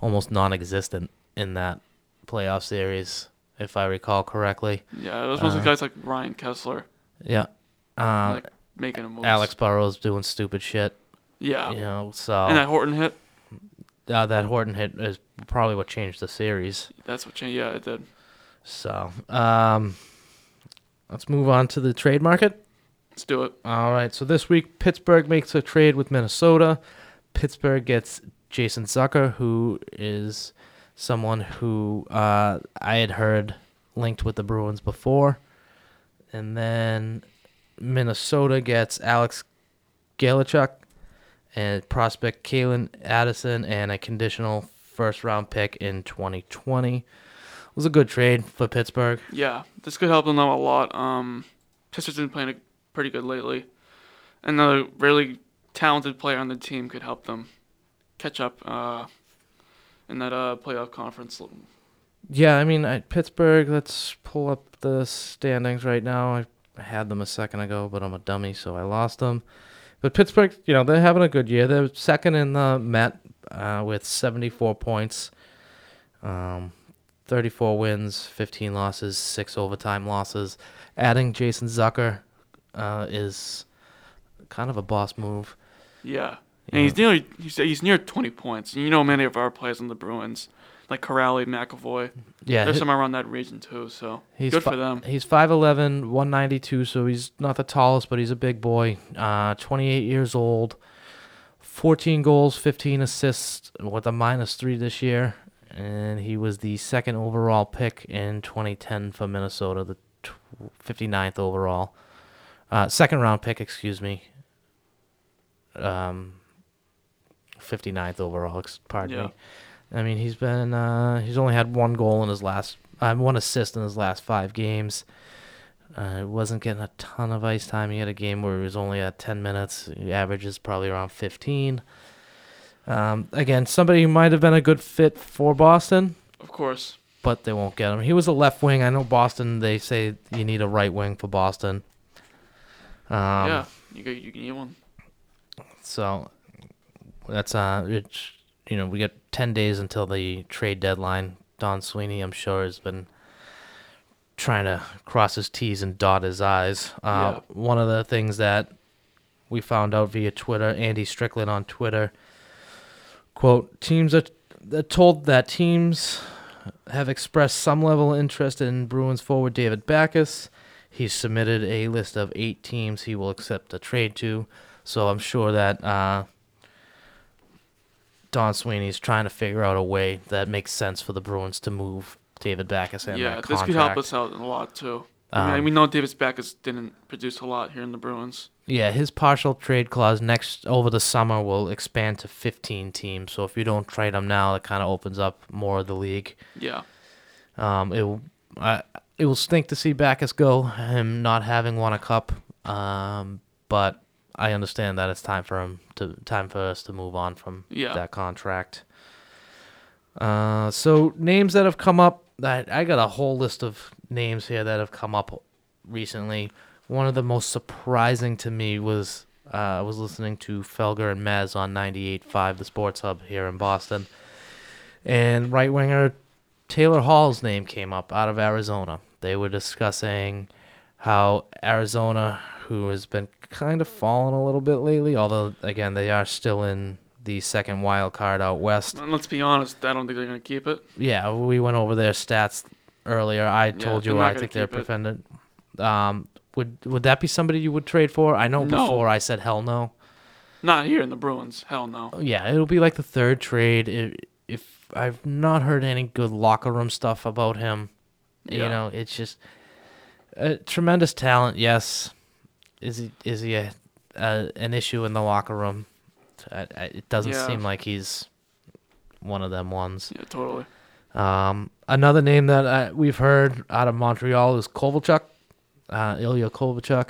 almost non-existent in that playoff series, if I recall correctly. Yeah, it was mostly Uh, guys like Ryan Kesler. Yeah. Uh, Like, making moves. Alex Burrows doing stupid shit. Yeah. You know, so. And that Horton hit. Uh, that Horton hit is probably what changed the series. That's what changed. Yeah, it did. So, um, let's move on to the trade market. Let's do it. All right. So this week, Pittsburgh makes a trade with Minnesota. Pittsburgh gets Jason Zucker, who is someone who uh, I had heard linked with the Bruins before. And then Minnesota gets Alex Galchenyuk and prospect Calen Addison and a conditional first round pick in 2020. It was a good trade for Pittsburgh. Yeah, this could help them out a lot. Um, Pittsburgh's been playing pretty good lately. Another really talented player on the team could help them catch up uh, in that uh, playoff conference. Yeah, I mean, I, Pittsburgh, let's pull up the standings right now. I had them a second ago, but I'm a dummy, so I lost them. But Pittsburgh, you know, they're having a good year. They're second in the Met uh, with 74 points, um, 34 wins, 15 losses, six overtime losses. Adding Jason Zucker uh, is kind of a boss move. Yeah, and he's nearly he's, he's near 20 points. And you know, many of our players on the Bruins, like Kuraly, McAvoy. Yeah, there's he- some around that region too. So He's good fi- for them. He's 5'11", 192, so he's not the tallest, but he's a big boy. Uh, 28 years old, 14 goals, 15 assists with a minus three this year, and he was the second overall pick in 2010 for Minnesota, the 59th overall, uh, second round pick, excuse me. Um, 59th overall, pardon Yeah. me. I mean, he's been uh, he's only had one goal in his last, uh, one assist in his last five games. Uh, wasn't getting a ton of ice time. He had a game where he was only at 10 minutes. He averages probably around 15. Um, again, somebody who might have been a good fit for Boston, Of course. but they won't get him. He was a left wing. I know Boston. They say you need a right wing for Boston. Um, yeah, you get you can get one. So that's uh, it's, you know, we got ten days until the trade deadline. Don Sweeney, I'm sure, has been trying to cross his T's and dot his I's. Uh, Yeah. One of the things that we found out via Twitter, Andy Strickland on Twitter, quote, teams are told that teams have expressed some level of interest in Bruins forward David Backes. He's submitted a list of eight teams he will accept a trade to. So I'm sure that uh, Don Sweeney's trying to figure out a way that makes sense for the Bruins to move David Backes yeah, this could help us out a lot too. I mean, Um, we know David Backes didn't produce a lot here in the Bruins. Yeah, his partial trade clause next over the summer will expand to 15 teams. So if you don't trade him now, it kind of opens up more of the league. Yeah. Um, it will, it will stink to see Backes go, him not having won a cup. Um, but I understand that it's time for him to time for us to move on from Yeah. that contract. Uh, so names that have come up that I got a whole list of names here that have come up recently. One of the most surprising to me was uh, I was listening to Felger and Mazz on 98.5, the Sports Hub here in Boston, and right winger Taylor Hall's name came up out of Arizona. They were discussing how Arizona, who has been kind of falling a little bit lately, although again they are still in the second wild card out west. And let's be honest, I don't think they're gonna keep it. Yeah, we went over their stats earlier. I Yeah, told you I think they're it. defended. Um, would would that be somebody you would trade for? I know No. before I said hell no. Not here in the Bruins. Hell no. Yeah, it'll be like the third trade. If, if I've not heard any good locker room stuff about him, you Yeah. know, it's just a tremendous talent. Yes, is he is he a, a an issue in the locker room? I, I, it doesn't Yeah. seem like he's one of them ones. Yeah, totally. Um, another name that uh, we've heard out of Montreal is Kovalchuk, uh, Ilya Kovalchuk,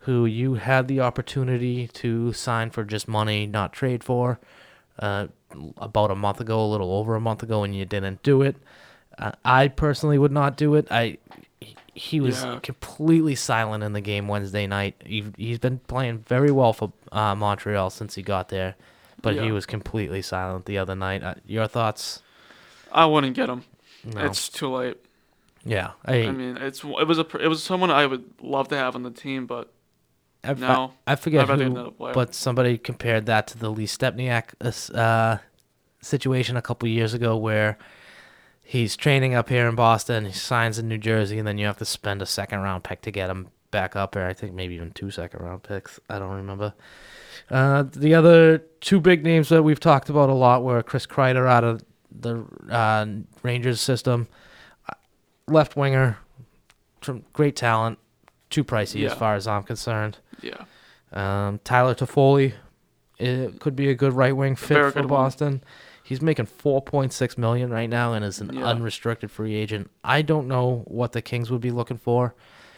who you had the opportunity to sign for just money, not trade for, uh, about a month ago, a little over a month ago, and you didn't do it. Uh, I personally would not do it. I he was Yeah. completely silent in the game Wednesday night. He, he's been playing very well for uh, Montreal since he got there, but he was completely silent the other night. Uh, your thoughts? I wouldn't get him. No. It's too late. Yeah, I, I- mean, it's it was a it was someone I would love to have on the team, but I, no, I, I forget I'd rather get who, but somebody compared that to the Lee Stempniak uh, uh, situation a couple years ago, where he's training up here in Boston, he signs in New Jersey, and then you have to spend a second round pick to get him back up there. I think maybe even two second round picks. I don't remember. Uh, the other two big names that we've talked about a lot were Chris Kreider out of the uh, Rangers system, left winger, great talent, too pricey as far as I'm concerned. Yeah. Um, Tyler Toffoli, it could be a good right wing fit for good one. Boston. He's making 4.6 million right now and is an Yeah. unrestricted free agent. I don't know what the Kings would be looking for.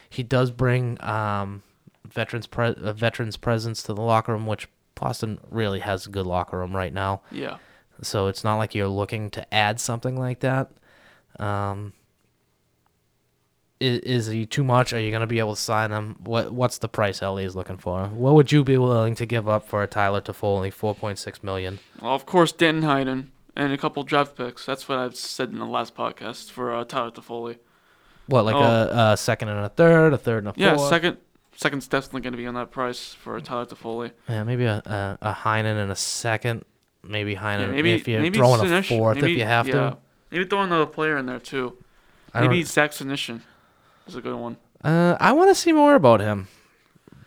He does bring um, veterans pre- a veterans presence to the locker room, which Boston really has a good locker room right now. Yeah. So it's not like you're looking to add something like that. Um, is, is he too much? Are you going to be able to sign him? What What's the price LA is looking for? What would you be willing to give up for a Tyler Toffoli, four point six million? Well, of course, Danton Heinen and a couple draft picks. That's what I've said in the last podcast for uh, Tyler Toffoli. What, like Oh, a, a second and a third, a third and a yeah, fourth? second. Second's definitely going to be on that price for a Tyler Toffoli. Yeah, maybe a, a, a Heinen and a second. Maybe Heinen Yeah, maybe if you're maybe throwing a fourth maybe, if you have yeah. to. Maybe throw another player in there too. Maybe Zach Senyshyn is a good one. Uh, I want to see more about him,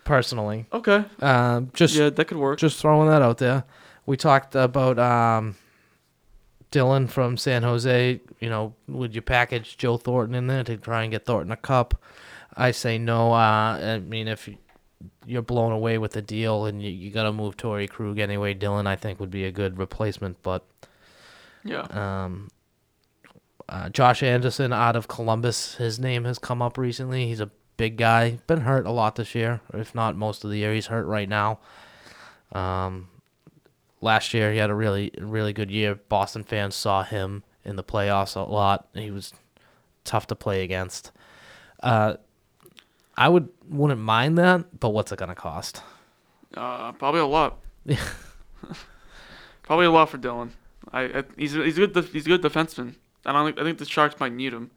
personally. Okay. Um, just Yeah, that could work. Just throwing that out there. We talked about um, Dillon from San Jose. You know, would you package Joe Thornton in there to try and get Thornton a cup? I say no. Uh, I mean, if you're blown away with the deal and you, you got to move Torey Krug anyway, Dillon I think would be a good replacement. But Yeah. um, uh, Josh Anderson out of Columbus, his name has come up recently. He's a big guy, been hurt a lot this year, if not most of the year. He's hurt right now. Um, last year he had a really really good year. Boston fans saw him in the playoffs a lot. He was tough to play against. Uh, I would wouldn't mind that, but what's it gonna cost? Uh, probably a lot. probably a lot for Dillon. I, I he's he's a good he's a good defenseman. I don't think I think the Sharks might need him.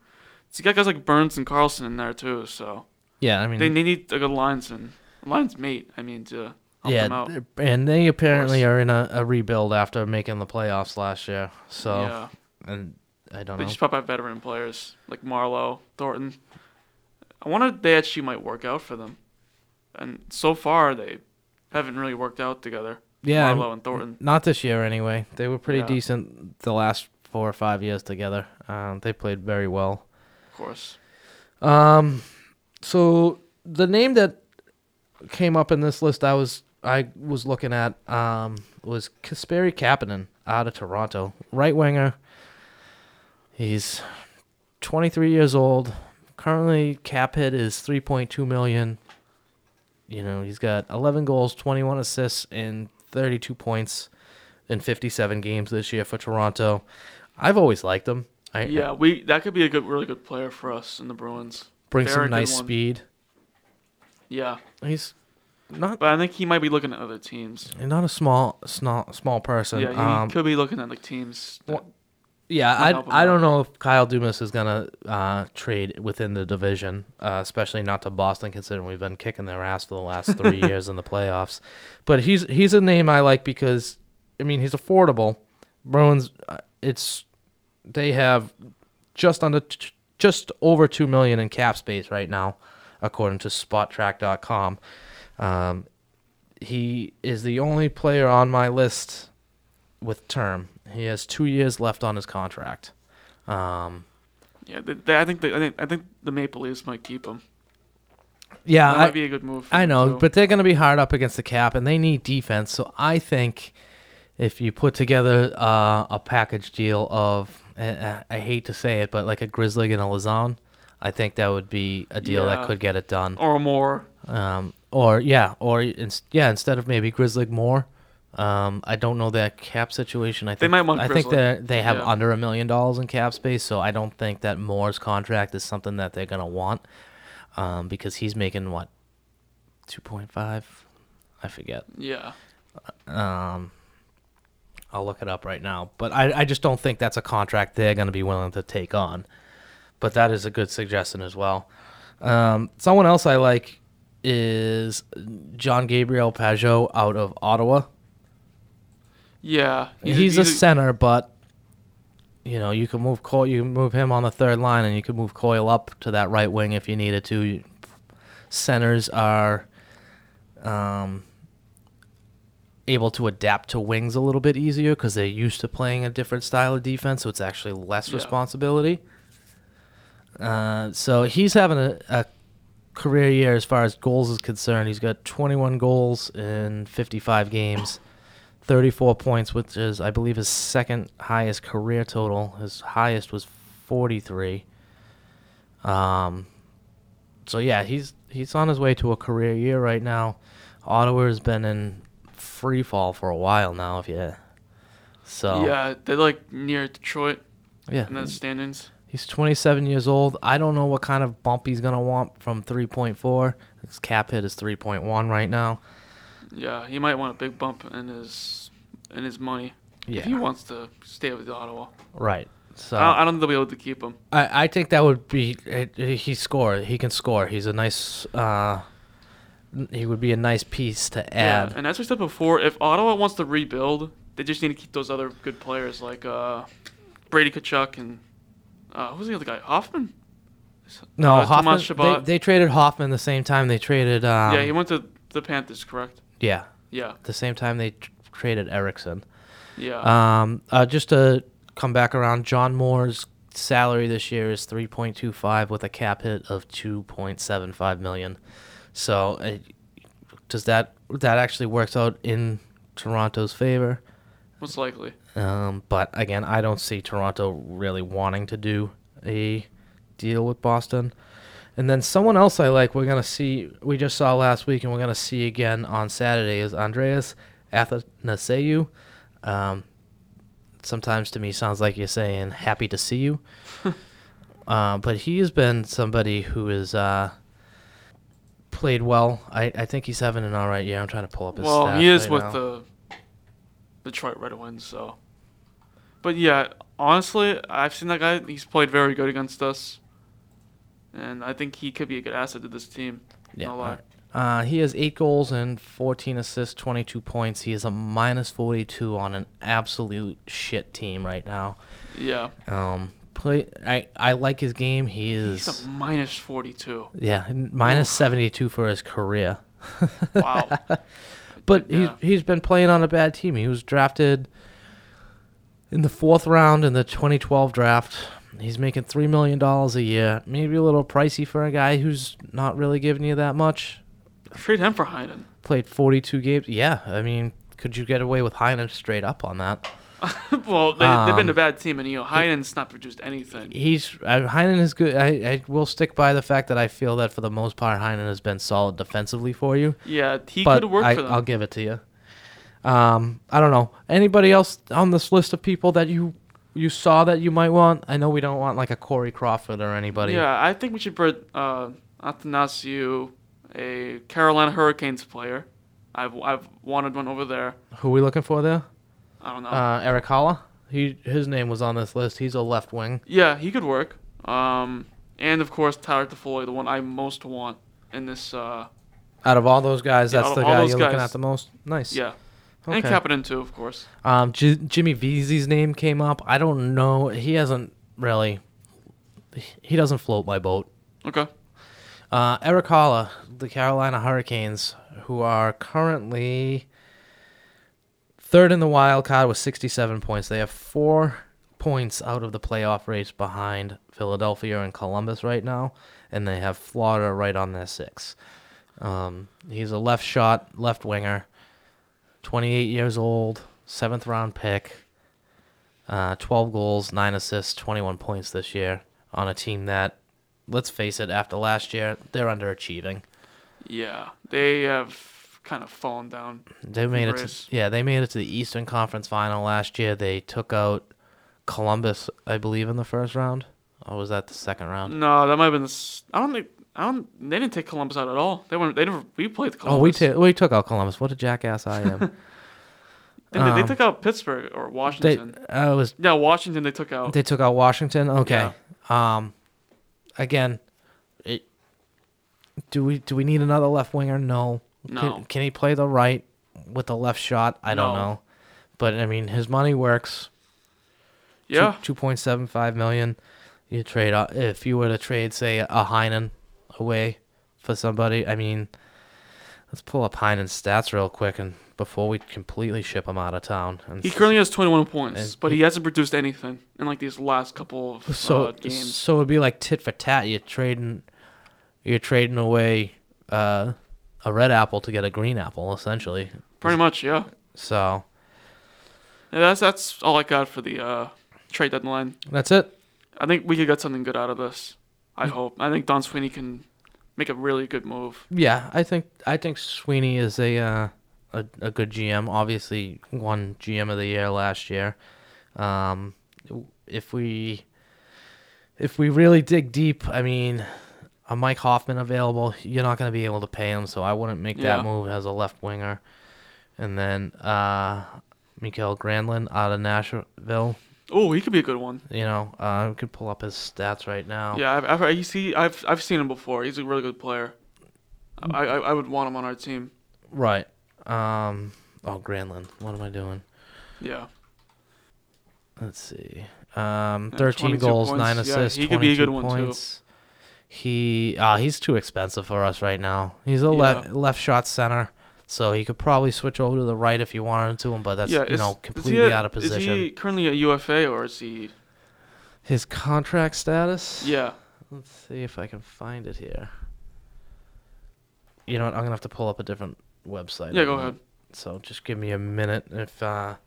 So you got guys like Burns and Karlsson in there too. So Yeah, I mean- they, they need a good linesman, lines mate. I mean to help them out. yeah, and they apparently are in a, a rebuild after making the playoffs last year. So, Yeah. and I don't They know. just pop out veteran players like Marleau, Thornton. I wonder if they actually might work out for them. And so far they haven't really worked out together. Yeah, Marleau and Thornton. Not this year, anyway. They were pretty Yeah. decent the last four or five years together. Um, they played very well. Of course. Um, so the name that came up in this list, I was I was looking at, um, was Kasperi Kapanen out of Toronto, right winger. He's 23 years old. Currently, cap hit is 3.2 million. You know, he's got 11 goals, 21 assists, and 32 points in 57 games this year for Toronto. I've always liked him. I, yeah, we that could be a good, really good player for us in the Bruins. Bring They're some nice speed. Yeah, He's not. but I think he might be looking at other teams. He's not a small, small, small person. Yeah, he um, could be looking at like teams. that yeah, I, I don't know if Kyle Dubas is gonna uh, trade within the division, uh, especially not to Boston, considering we've been kicking their ass for the last three years in the playoffs. But he's he's a name I like because, I mean, he's affordable. Bruins, uh, it's they have just under just over two million in cap space right now, according to Spotrac.com. Um, he is the only player on my list with term. He has two years left on his contract. Um, Yeah, they, they, I think they, I think I think the Maple Leafs might keep him. yeah, that I, might be a good move. I them, know, but they're going to be hard up against the cap, and they need defense. So I think if you put together uh, a package deal of, uh, I hate to say it, but like a Grzelcyk and a Lauzon, I think that would be a deal Yeah. that could get it done. Or more. Um, or yeah, or ins- yeah, instead of maybe Grzelcyk more. Um, I don't know that cap situation. I think They might want I think they they have Yeah. under a million dollars in cap space, so I don't think that Moore's contract is something that they're gonna want, um, because he's making what, two point five, I forget. Yeah. Um, I'll look it up right now, but I I just don't think that's a contract they're gonna be willing to take on. But that is a good suggestion as well. Um, someone else I like is John Gabriel Pageau out of Ottawa. Yeah, He's, a, center, but you know you can move Coyle, you can move him on the third line, and you can move Coyle up to that right wing if you needed to. Centers are um, able to adapt to wings a little bit easier because they're used to playing a different style of defense, so it's actually less Yeah. responsibility. Uh, so he's having a, a career year as far as goals is concerned. He's got 21 goals in 55 games, 34 points, which is, I believe, his second highest career total. His highest was 43. Um, so yeah, he's he's on his way to a career year right now. Ottawa has been in free fall for a while now. If you so Yeah, they're like near Detroit. Yeah. In the standings. He's 27 years old. I don't know what kind of bump he's gonna want from 3.4. His cap hit is 3.1 right now. Yeah, he might want a big bump in his in his money if he wants to stay with Ottawa. Right. So I don't, I don't think they'll be able to keep him. I, I think that would be he score. He can score. He's a nice. Uh, he would be a nice piece to Yeah, add. and as we said before, if Ottawa wants to rebuild, they just need to keep those other good players like uh, Brady Tkachuk and uh, who's the other guy? Hoffman. no, uh, Hoffman. They, they traded Hoffman the same time they traded. Um, yeah, he went to the Panthers, correct? Yeah. Yeah. The same time they tr- traded Erickson. Yeah. Um. Uh, just to come back around, John Moore's salary this year is 3.25 with a cap hit of 2.75 million. So, uh, does that that actually works out in Toronto's favor? Most likely. Um, but again, I don't see Toronto really wanting to do a deal with Boston. And then someone else I like, we're gonna see. We just saw last week, and we're gonna see again on Saturday is Andreas Athanasiou. Um, sometimes to me sounds like you're saying "happy to see you," uh, but he has been somebody who is uh, played well. I, I think he's having an all right year. I'm trying to pull up his Well, he is right with now. the Detroit Red Wings, so. But yeah, honestly, I've seen that guy. He's played very good against us, and I think he could be a good asset to this team. Yeah. No. Uh, he has eight goals and 14 assists, 22 points. He is a minus 42 on an absolute shit team right now. Yeah. Um, play. I I like his game. He is. He's a minus 42. Yeah, minus 72 for his career. Wow. but Yeah. he's he's been playing on a bad team. He was drafted in the fourth round in the 2012 draft. He's making three million dollars a year. Maybe a little pricey for a guy who's not really giving you that much. Trade him for Heinen. Played 42 games. Yeah, I mean, could you get away with Heinen straight up on that? well, they, they've been a Um, bad team, and you know Heinen's not produced anything. He's uh, Heinen is good. I, I will stick by the fact that I feel that for the most part Heinen has been solid defensively for you. Yeah, he could work I, for them. I'll give it to you. Um, I don't know anybody else on this list of people that you you saw that you might want. I know we don't want like a Corey Crawford or anybody. Yeah, I think we should bring uh, Athanasiou, a Carolina Hurricanes player. I've I've wanted one over there. Who are we looking for there? I don't know. Uh, Eric Haula. He his name was on this list. He's a left wing. Yeah, he could work. Um, and of course Tyler Toffoli, the one I most want in this. Uh, Out of all those guys, Yeah, that's the guy you're looking at the most. Nice. Yeah. And Okay. Kapanen too, of course. Um, J- Jimmy Vesey's name came up. I don't know. He hasn't really. He doesn't float my boat. Okay. Uh, Eric Haula, the Carolina Hurricanes, who are currently third in the wild card with 67 points. They have four points out of the playoff race behind Philadelphia and Columbus right now, and they have Florida right on their six. Um, he's a left shot, left winger, 28 years old, seventh round pick, uh, 12 goals, 9 assists, 21 points this year on a team that, let's face it, after last year, they're underachieving. Yeah, they have kind of fallen down. They made it to, yeah, they made it to the Eastern Conference Final last year. They took out Columbus, I believe, in the first round. Or was that the second round? No, that might have been. The, I don't think. I don't. They didn't take Columbus out at all. They weren't. They never. We played Columbus. Oh, we, ta- we took out Columbus. What a jackass I am. They, they Um, took out Pittsburgh or Washington. uh, it was- yeah, Washington. They took out. They took out Washington. Okay. Um, again, it, do we do we need another left winger? No. No. Can, can he play the right with the left shot? I don't No. know. But I mean, his money works. Yeah. Two point seven five million. You trade uh, if you were to trade, say, a Heinen away for somebody. I mean, let's pull up Heinen's stats real quick and before we completely ship him out of town. And He currently has 21 points, but he hasn't produced anything in like these last couple of so uh, games. so it'd be like tit for tat. You're trading, you're trading away uh, a red apple to get a green apple, essentially. Pretty much, yeah. So Yeah, that's that's all I got for the uh, trade deadline. that's it. I think we could get something good out of this. I hope. I think Don Sweeney can make a really good move. Yeah, I think I think Sweeney is a uh, a a good GM. Obviously, won GM of the year last year. Um, if we if we really dig deep, I mean, a Mike Hoffman available, you're not going to be able to pay him, so I wouldn't make Yeah. that move as a left winger. And then uh, Mikael Granlund out of Nashville. Oh, he could be a good one. You know, uh, we could pull up his stats right now. Yeah, I've, I've I see I've I've seen him before. He's a really good player. I, I I would want him on our team. Right. Um. Oh, Granlund. What am I doing? Yeah. Let's see. Um, Yeah, 13 goals, points. nine Yeah, assists, he could be a 22 good one, too. He uh, he's too expensive for us right now. He's a Yeah. left left shot center, so he could probably switch over to the right if you wanted to him, but that's yeah, you know completely out of position. Is he currently a UFA or is he? His contract status? Yeah. Let's see if I can find it here. You know what? I'm gonna have to pull up a different website. Yeah, go ahead. So just give me a minute. If uh,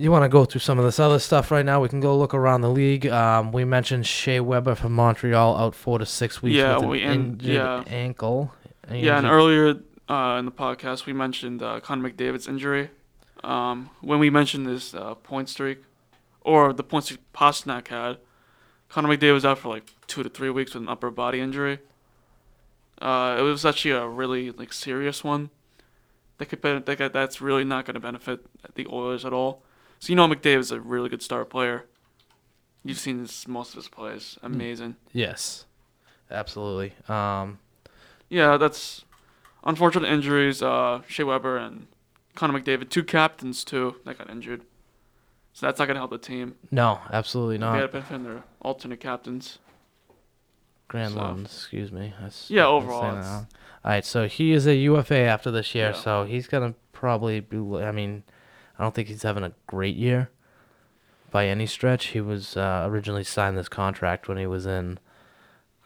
you want to go through some of this other stuff right now, we can go look around the league. Um, we mentioned Shea Weber from Montreal out four to six weeks Yeah, with an we- and- injured yeah. ankle. Yeah, and earlier uh, in the podcast we mentioned uh, Conor McDavid's injury. Um, when we mentioned this uh, point streak, or the point streak Pastrnak had, Conor McDavid was out for like two to three weeks with an upper body injury. Uh, it was actually a really like serious one. That could that that's really not going to benefit the Oilers at all. So you know McDavid is a really good star player. You've seen his, most of his plays. Amazing. Yes, absolutely. Um, Yeah, that's unfortunate injuries. Uh, Shea Weber and Conor McDavid, two captains too, that got injured. So that's not going to help the team. no, absolutely not. They had to benefit their alternate captains. Grand So- loans, excuse me. I s- Yeah, overall, All right, so he is a UFA after this year, Yeah. so he's gonna probably be. I mean, I don't think he's having a great year by any stretch. He was uh, originally signed this contract when he was in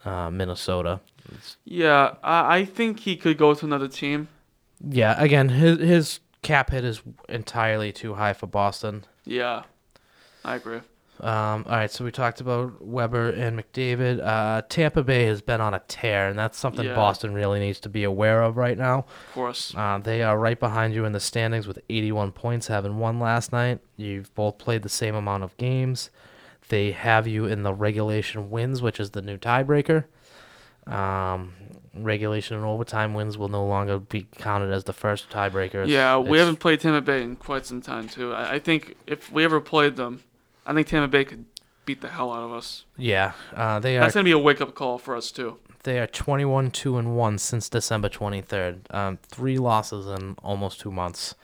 uh, Minnesota. It's- Yeah, I, I think he could go to another team. yeah, again, his his cap hit is entirely too high for Boston. Yeah, I agree. Um, all right, so we talked about Weber and McDavid. Uh, Tampa Bay has been on a tear, and that's something Yeah. Boston really needs to be aware of right now. Of course. Uh, they are right behind you in the standings with 81 points, having won last night. You've both played the same amount of games. They have you in the regulation wins, which is the new tiebreaker. Um, regulation and overtime wins will no longer be counted as the first tiebreaker. Yeah, we It's- haven't played Tampa Bay in quite some time too. I, I think if we ever played them, I think Tampa Bay could beat the hell out of us. Yeah, uh, they are. That's gonna be a wake up call for us too. They are 21 2 and 1 since December 23rd. Um, three losses in almost two months.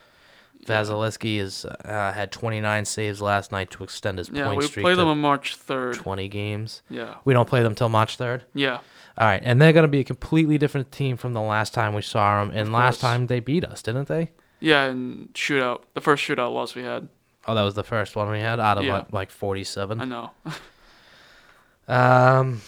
Vasilevskiy has uh, had 29 saves last night to extend his Yeah, point we streak play to them on March 3rd. 20 games. Yeah. We don't play them till March 3rd? Yeah. All right, and they're going to be a completely different team from the last time we saw them. And last time they beat us, didn't they? Yeah, and shootout. The first shootout loss we had. Oh, that was the first one we had out of Yeah. like, like 47. I know. Um,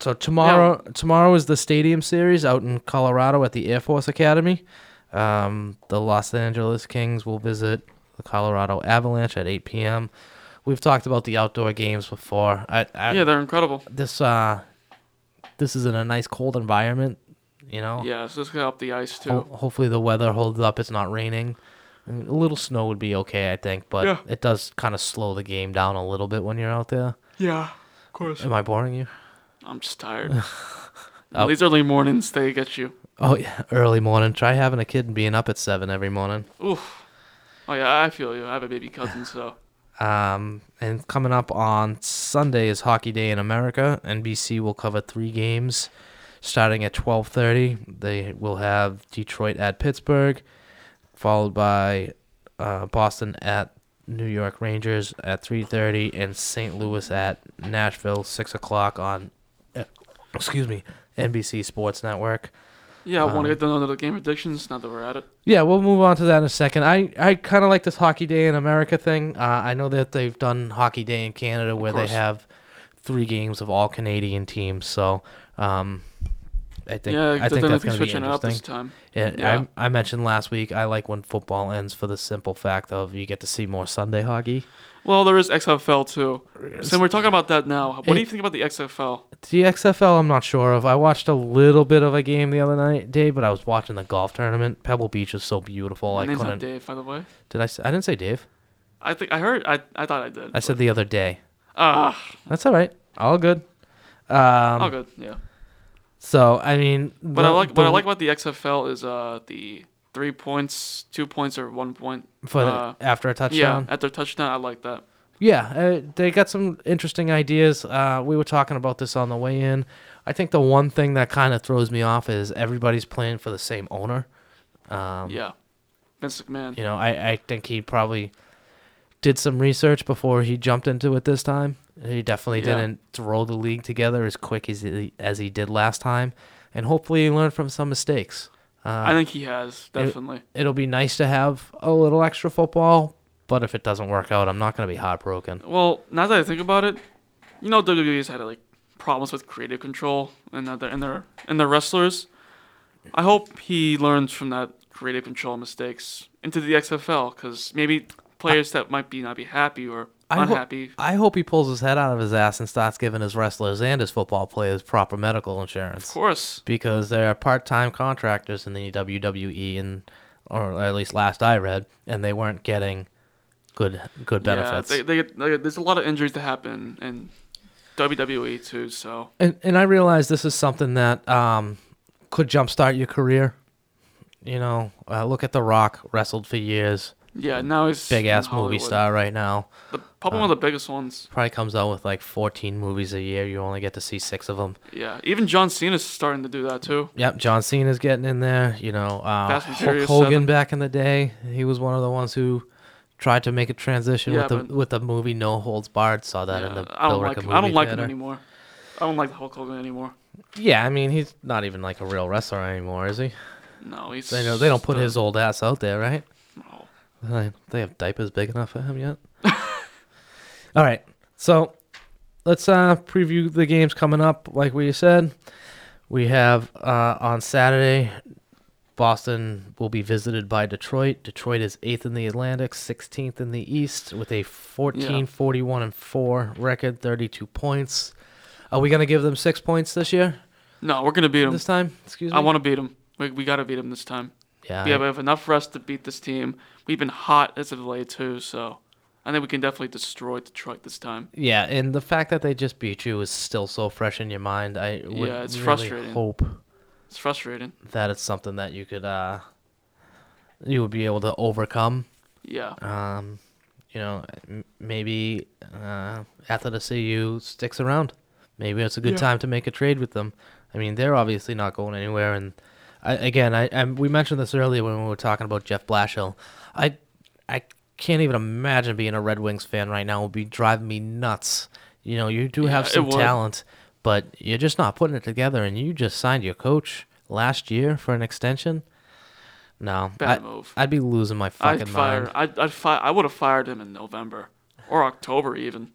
so tomorrow, tomorrow is the Stadium Series out in Colorado at the Air Force Academy. Um, the Los Angeles Kings will visit the Colorado Avalanche at 8 p.m. We've talked about the outdoor games before. I, I, Yeah, they're incredible. This uh, this is in a nice cold environment. You know. Yeah, so this could help the ice too. Ho- hopefully the weather holds up. It's not raining. I mean, A little snow would be okay, I think, but Yeah. it does kind of slow the game down a little bit when you're out there. Yeah, of course. Am I boring you? I'm just tired. Oh. These early mornings, they get you. Oh yeah, early morning. Try having a kid and being up at seven every morning. Oof. Oh yeah, I feel you. I have a baby cousin, so Um, and coming up on Sunday is Hockey Day in America. NBC will cover three games, starting at twelve thirty. They will have Detroit at Pittsburgh, followed by uh, Boston at New York Rangers at three thirty, and St. Louis at Nashville six o'clock on, uh, excuse me, NBC Sports Network. yeah. I want Um, to get done under the game predictions. Now that we're at it. Yeah, we'll move on to that in a second. I, I kind of like this Hockey Day in America thing. Uh, I know that they've done Hockey Day in Canada where they have three games of all Canadian teams. So um, I think Yeah, I think that's going to be switching up this interesting. time. Yeah. I, I mentioned last week I like when football ends for the simple fact of you get to see more Sunday hockey. Well, there is XFL too. So we're talking about that now. What do you think about the XFL? The XFL, I'm not sure of. I watched a little bit of a game the other night, Dave, but I was watching the golf tournament. Pebble Beach is so beautiful. My I name's couldn't. not Dave, by the way. Did I? Say, I didn't say Dave. I think I heard. I I thought I did. I said the other day. Ah. That's all right. All good. Um, All good. Yeah. So I mean, What I the- like what I the- like about the XFL is uh the three points, two points, or one point For the- uh, after a touchdown? Yeah, after a touchdown, I like that. Yeah, uh, they got some interesting ideas. Uh, we were talking about this on the way in. I think the one thing that kind of throws me off is everybody's playing for the same owner. Um, yeah, Vince McMahon. You know, I, I think he probably did some research before he jumped into it this time. He definitely Yeah. didn't throw the league together as quick as he, as he did last time, and hopefully he learned from some mistakes. Uh, I think he has definitely. it'll be nice to have a little extra football, but if it doesn't work out, I'm not going to be heartbroken. Well, now that I think about it, you know WWE's had like problems with creative control and their and their and their wrestlers. I hope he learns from that creative control mistakes into the XFL because maybe players that might be not be happy or I ho- I hope he pulls his head out of his ass and starts giving his wrestlers and his football players proper medical insurance. Of course. Because they're part-time contractors in the WWE, and or at least last I read, and they weren't getting good good benefits. Yeah, they, they, they, there's a lot of injuries that happen in WWE too. So And and I realize this is something that um, could jumpstart your career. You know, uh, look at The Rock, wrestled for years. Yeah, now he's a big ass movie star right now. The, probably Uh, one of the biggest ones. Probably comes out with like 14 movies a year. You only get to see six of them. Yeah, even John Cena's starting to do that too. Yep, John Cena's getting in there. You know, uh, Hulk Hogan 7. back in the day, he was one of the ones who tried to make a transition Yeah, with the but- with the movie No Holds Barred. Saw that in the I don't Bill like. I don't like him anymore. I don't like Hulk Hogan anymore. Yeah, I mean he's not even like a real wrestler anymore, is he? No, he's They know they don't put a- his old ass out there, right? No. They, they have diapers big enough for him yet. All right, so let's uh, preview the games coming up. Like we said, we have uh, on Saturday. Boston will be visited by Detroit. Detroit is eighth in the Atlantic, 16th in the East, with a 14, 41, and 4 record, 32 points. Are we going to give them six points this year? No, we're gonna beat them. This time? Excuse me? I want to beat them. We, we got to beat them this time. Yeah, we have, we have enough rest to beat this team. We've been hot as of late too, so I think we can definitely destroy Detroit this time. Yeah, and the fact that they just beat you is still so fresh in your mind. I would Yeah, it's really frustrating. hope It's frustrating. that it's something that you could uh you would be able to overcome. Yeah. Um, you know, m- maybe uh, after the CU sticks around, maybe it's a good Yeah. time to make a trade with them. I mean, they're obviously not going anywhere, and I, again, I, I we mentioned this earlier when we were talking about Jeff Blashill. I I can't even imagine being a Red Wings fan right now. It would be driving me nuts. You know, you do have Yeah, it some talent, but you're just not putting it together. And you just signed your coach last year for an extension. No, Bad I, move. I'd be losing my fucking I'd fire. mind. I'd, I'd fi- I would have fired him in November or October even.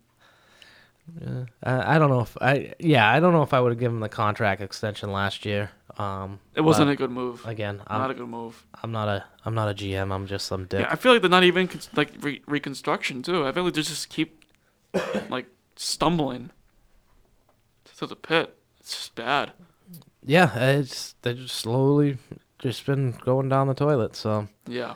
Yeah, I, I don't know if I. Yeah, I don't know if I would have given him the contract extension last year. Um, It wasn't a good move. Again, I'm, Not a good move. I'm not a. I'm not a GM. I'm just some dick. Yeah, I feel like they're not even cons- like re- reconstruction too. I feel like they just keep like stumbling to the pit. It's just bad. yeah, it's they just slowly just been going down the toilet. So Yeah.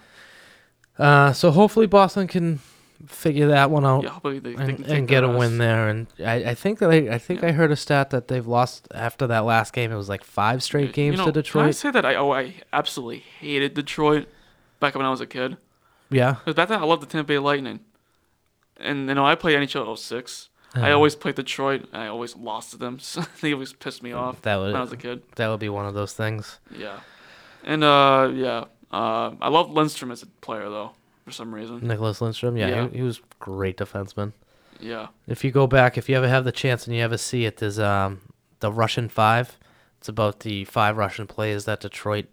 Uh, so hopefully Boston can figure that one out Yeah, they- they and, and get a win there. And I, I think that I, I think I heard a stat that they've lost after that last game. It was like five straight games you know, to Can I Detroit. say that I oh I absolutely hated Detroit back when I was a kid. Yeah. Because back then I loved the Tampa Bay Lightning, and you know I played NHL 06. I Uh-huh. always played Detroit. and I always lost to them. So they always pissed me off That would when I was a kid. That would be one of those things. Yeah, and uh yeah, uh, I love Lindstrom as a player though for some reason. Nicholas Lindstrom, yeah, Yeah. He, he was great defenseman. Yeah. If you go back, if you ever have the chance and you ever see it, there's um the Russian Five. It's about the five Russian players that Detroit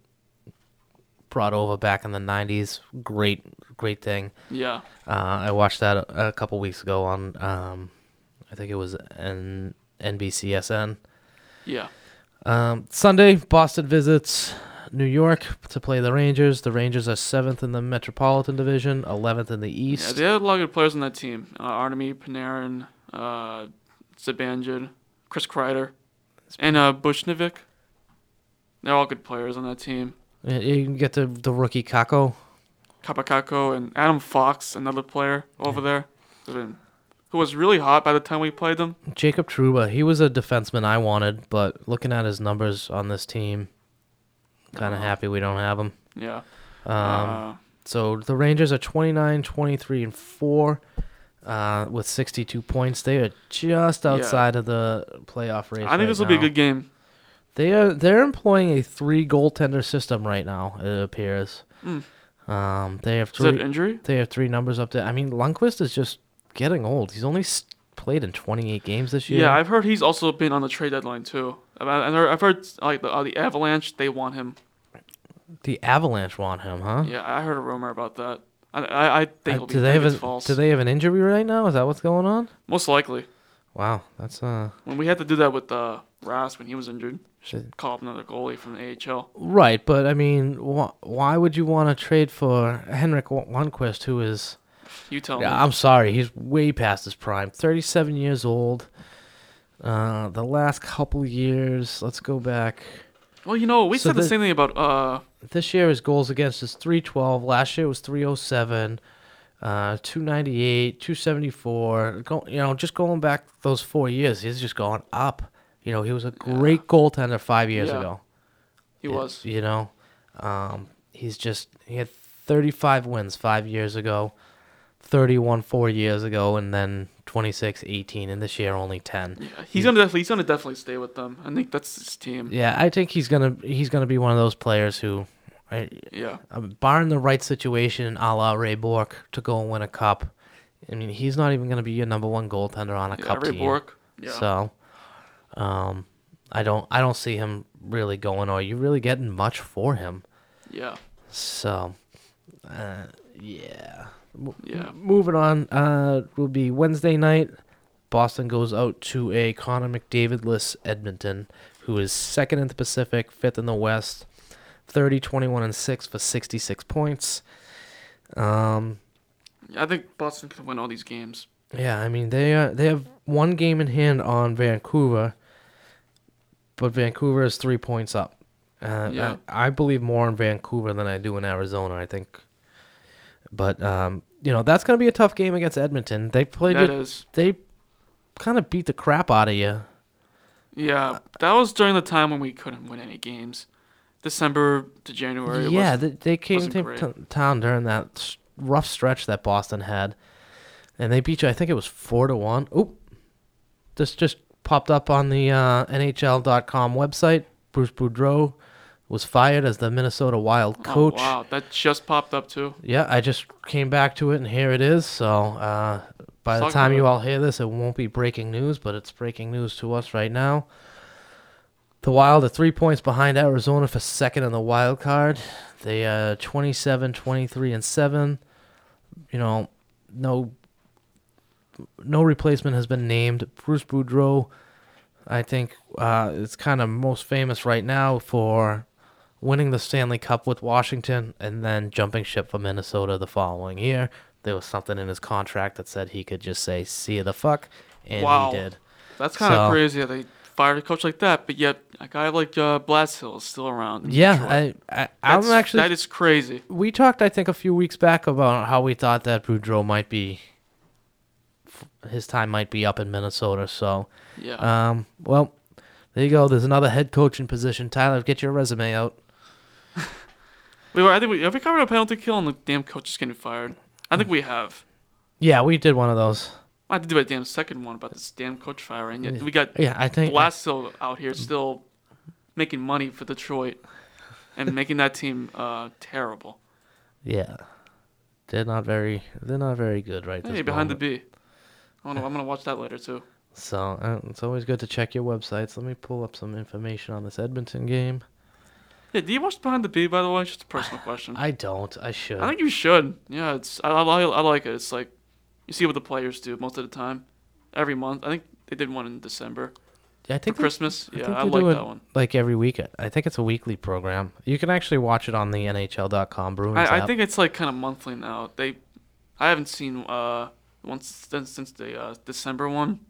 brought over back in the '90s. Great, great thing. Yeah. Uh, I watched that a, a couple weeks ago on um, I think it was N- NBCSN. Yeah. Um, Sunday, Boston visits New York to play the Rangers. The Rangers are seventh in the Metropolitan Division, eleventh in the East. Yeah, they had a lot of good players on that team. Uh, Artemi Panarin, uh, Zibanejad, Chris Kreider, and uh, Buchnevich. They're all good players on that team. You- You can get the the rookie Kakko. Kapakako and Adam Fox, another player over there, who's been- who was really hot by the time we played them. Jacob Trouba, he was a defenseman I wanted, but looking at his numbers on this team, kind of Uh-huh. happy we don't have them. Yeah. Um, Uh, so the Rangers are 29, 23, and 4 uh, with 62 points. They are just Yeah. outside of the playoff race. I think right this will be a good game. They are they're employing a three goaltender system right now. It appears. Mm. Um, they have Is that three injury? They have three numbers up there. I mean, Lundqvist is just getting old. He's only played in 28 games this year. Yeah, I've heard he's also been on the trade deadline too. I've, I've heard, like the, uh, the Avalanche, they want him. the Avalanche want him, huh? Yeah, I heard a rumor about that. I I, I think Uh, do they have a, false. Do they have an injury right now? Is that what's going on? Most likely. Wow, that's uh When we had to do that with uh, Rask when he was injured, Shit. call up another goalie from the AHL. right. But I mean, wh- why would you want to trade for Henrik Lundqvist, who is? You tell Yeah, me. I'm sorry, he's way past his prime. 37 years old. Uh, the last couple years, let's go back. Well, you know, we So said the the- same thing about uh, This year his goals against is 312. Last year was 307. Uh, 298, 274. Go, you know, just going back those four years, he's just going up. You know, he was a great goaltender five years Yeah. ago. He Y- was. You know, um, he's just he had 35 wins five years ago, 31 four years ago, and then 26, 18, and this year only 10. Yeah, he's gonna definitely he's gonna definitely stay with them. I think that's his team. Yeah, I think he's gonna he's gonna be one of those players who, I, Yeah. um, barring the right situation, a la Ray Bourque, to go and win a cup. I mean, he's not even gonna be your number one goaltender on a Yeah, cup Ray team. Bourque, yeah. So, um, I don't I don't see him really going, or you really getting much for him. Yeah. So, uh, yeah. Yeah. Moving on, uh, will be Wednesday night. Boston goes out to a Connor McDavid-less Edmonton, who is second in the Pacific, fifth in the West, 30, 21, and 6 for 66 points. Um, I think Boston can win all these games. yeah, I mean they are, they have one game in hand on Vancouver, but Vancouver is three points up. Uh, Yeah. I, I believe more in Vancouver than I do in Arizona. I think, but um, you know that's gonna be a tough game against Edmonton. They played That it. is. They kind of beat the crap out of you. Yeah, that was during the time when we couldn't win any games. December to January. yeah, they, they came to t- town during that rough stretch that Boston had, and they beat you. I think it was four to one. Oop, this just popped up on the uh, NHL.com website. Bruce Boudreau was fired as the Minnesota Wild coach. Oh, wow, that just popped up too. Yeah, I just came back to it, and here it is. So uh, by the time you all hear this, it won't be breaking news, but it's breaking news to us right now. The Wild are three points behind Arizona for second in the wild card. They are 27, 23, and 7. You know, no no replacement has been named. Bruce Boudreau, I think, uh, is kind of most famous right now for winning the Stanley Cup with Washington and then jumping ship for Minnesota the following year. There was something in his contract that said he could just say, see you the fuck, and wow, he did. That's kind of crazy that they fired a coach like that, but yet a guy like uh, Blashill is still around. Yeah, Detroit. I, I, I'm actually. that is crazy. We talked, I think, a few weeks back about how we thought that Boudreau might be, his time might be up in Minnesota. So, Yeah. Um. Well, there you go. There's another head coaching position. Tyler, get your resume out. We were, I think we have we covered a penalty kill and the damn coach is getting fired. I think we have. Yeah, we did one of those. I had to do a damn second one about this damn coach firing. Yet we got Yeah, I think- Blashill out here still making money for Detroit and making that team uh, terrible. Yeah, they're not very. They're not very good right Hey, behind moment. the B. I wanna, I'm gonna watch that later too. So uh, it's always good to check your websites. Let me pull up some information on this Edmonton game. Yeah, do you watch Behind the B by the way? Just a personal question. I don't. I should. I think you should. Yeah, it's I, I, I like it. It's like you see what the players do most of the time, every month. I think they did one in December. Yeah, I think for they- Christmas. yeah, think I like that one. Like every week. I think it's a weekly program. You can actually watch it on the NHL.com Bruins I, I think it's like kind of monthly now. They, I haven't seen uh once since since the uh, December one,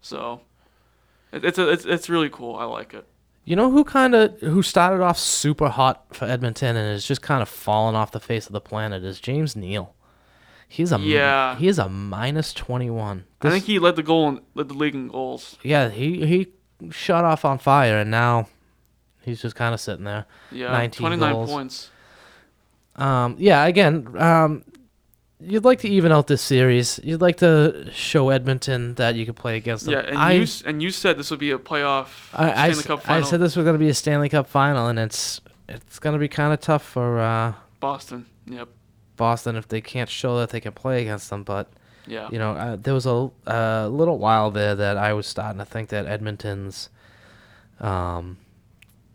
so it, it's a, it's it's really cool. I like it. You know who kind of who started off super hot for Edmonton and is just kind of fallen off the face of the planet is James Neal. He's a Yeah. he is a minus twenty one. I think he led the goal in, led the league in goals. yeah he he shot off on fire and now he's just kind of sitting there. Yeah, 19 twenty nine points. Um, yeah, again, um, you'd like to even out this series. You'd like to show Edmonton that you can play against them. Yeah, and I, you and you said this would be a playoff I, I, Stanley s- Cup I said this was going to be a Stanley Cup final, and it's it's going to be kind of tough for uh, Boston. Yep. Boston if they can't show that they can play against them. But Yeah. you know, uh, there was a, a little while there that I was starting to think that Edmonton's um,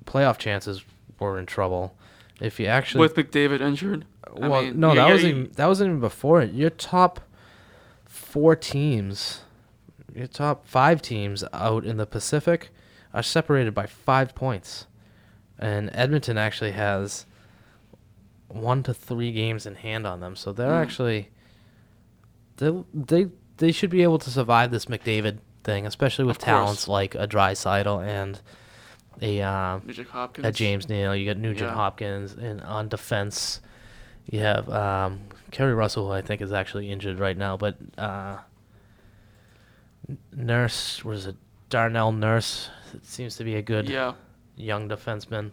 playoff chances were in trouble. If you actually With McDavid injured. I well, mean, no, yeah, that yeah, was even that wasn't even before it. Your top four teams, your top five teams out in the Pacific, are separated by five points, and Edmonton actually has one to three games in hand on them. So they're Mm. actually they they they should be able to survive this McDavid thing, especially with talents like a Draisaitl and a uh, Nugent a James Neal. You got Nugent Yeah. Hopkins, and on defense, you have um, Kerry Russell, who I think is actually injured right now, but uh, Nurse was it Darnell Nurse? It seems to be a good Yeah. young defenseman.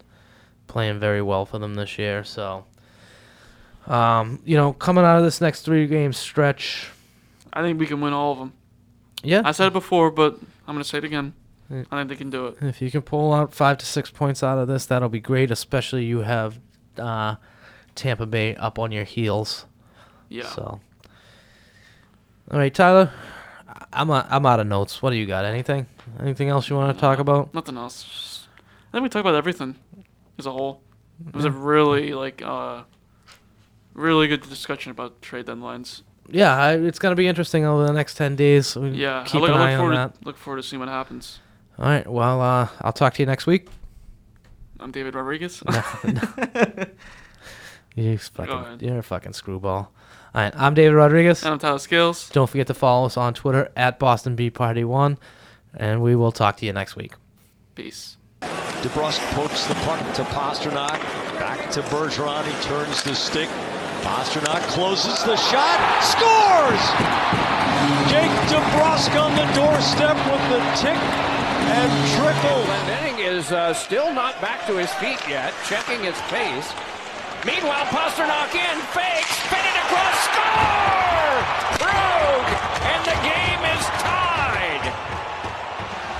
playing very well for them this year. So, um, you know, coming out of this next three game stretch, I think we can win all of them. Yeah. I said it before, but I'm gonna say it again. I think they can do it. if you can pull out five to six points out of this, that'll be great. Especially you have uh, Tampa Bay up on your heels. Yeah. So, all right, Tyler, I'm i I'm out of notes. What do you got? Anything? Anything else you want to talk about? Nothing else. I think we talked about everything as a whole. It was a really like uh, really good discussion about trade deadlines. Yeah, I, it's gonna be interesting over the next ten days. We Yeah, keep I look, an I look eye on forward that. to look forward to seeing what happens. All right. Well, uh, I'll talk to you next week. I'm David Rodriguez. No, no. You Go fucking, ahead. you're a fucking screwball. All right, I'm David Rodriguez. And I'm Tyler Scales. Don't forget to follow us on Twitter at Boston Bee Party One, and we will talk to you next week. Peace. DeBrusk pokes the puck to Pastrnak. Back to Bergeron. He turns the stick. Pastrnak closes the shot. Scores! Jake DeBrusk on the doorstep with the tick and trickle. Glendening is uh, still not back to his feet yet, checking his pace. Meanwhile, Pastrnak in, fakes, spin it across, score! Krug! And the game is tied!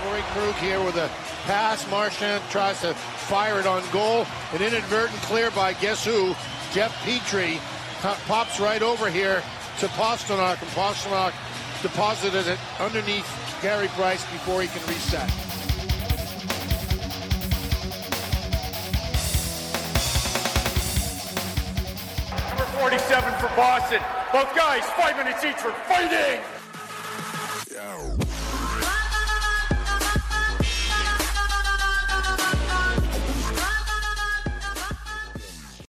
Torey Krug here with a pass. Marchand tries to fire it on goal. An inadvertent clear by guess who? Jeff Petry po- pops right over here to Pastrnak, and Pastrnak deposited it underneath Carey Price before he can reset. 47 for Boston. Both guys, five minutes each for fighting.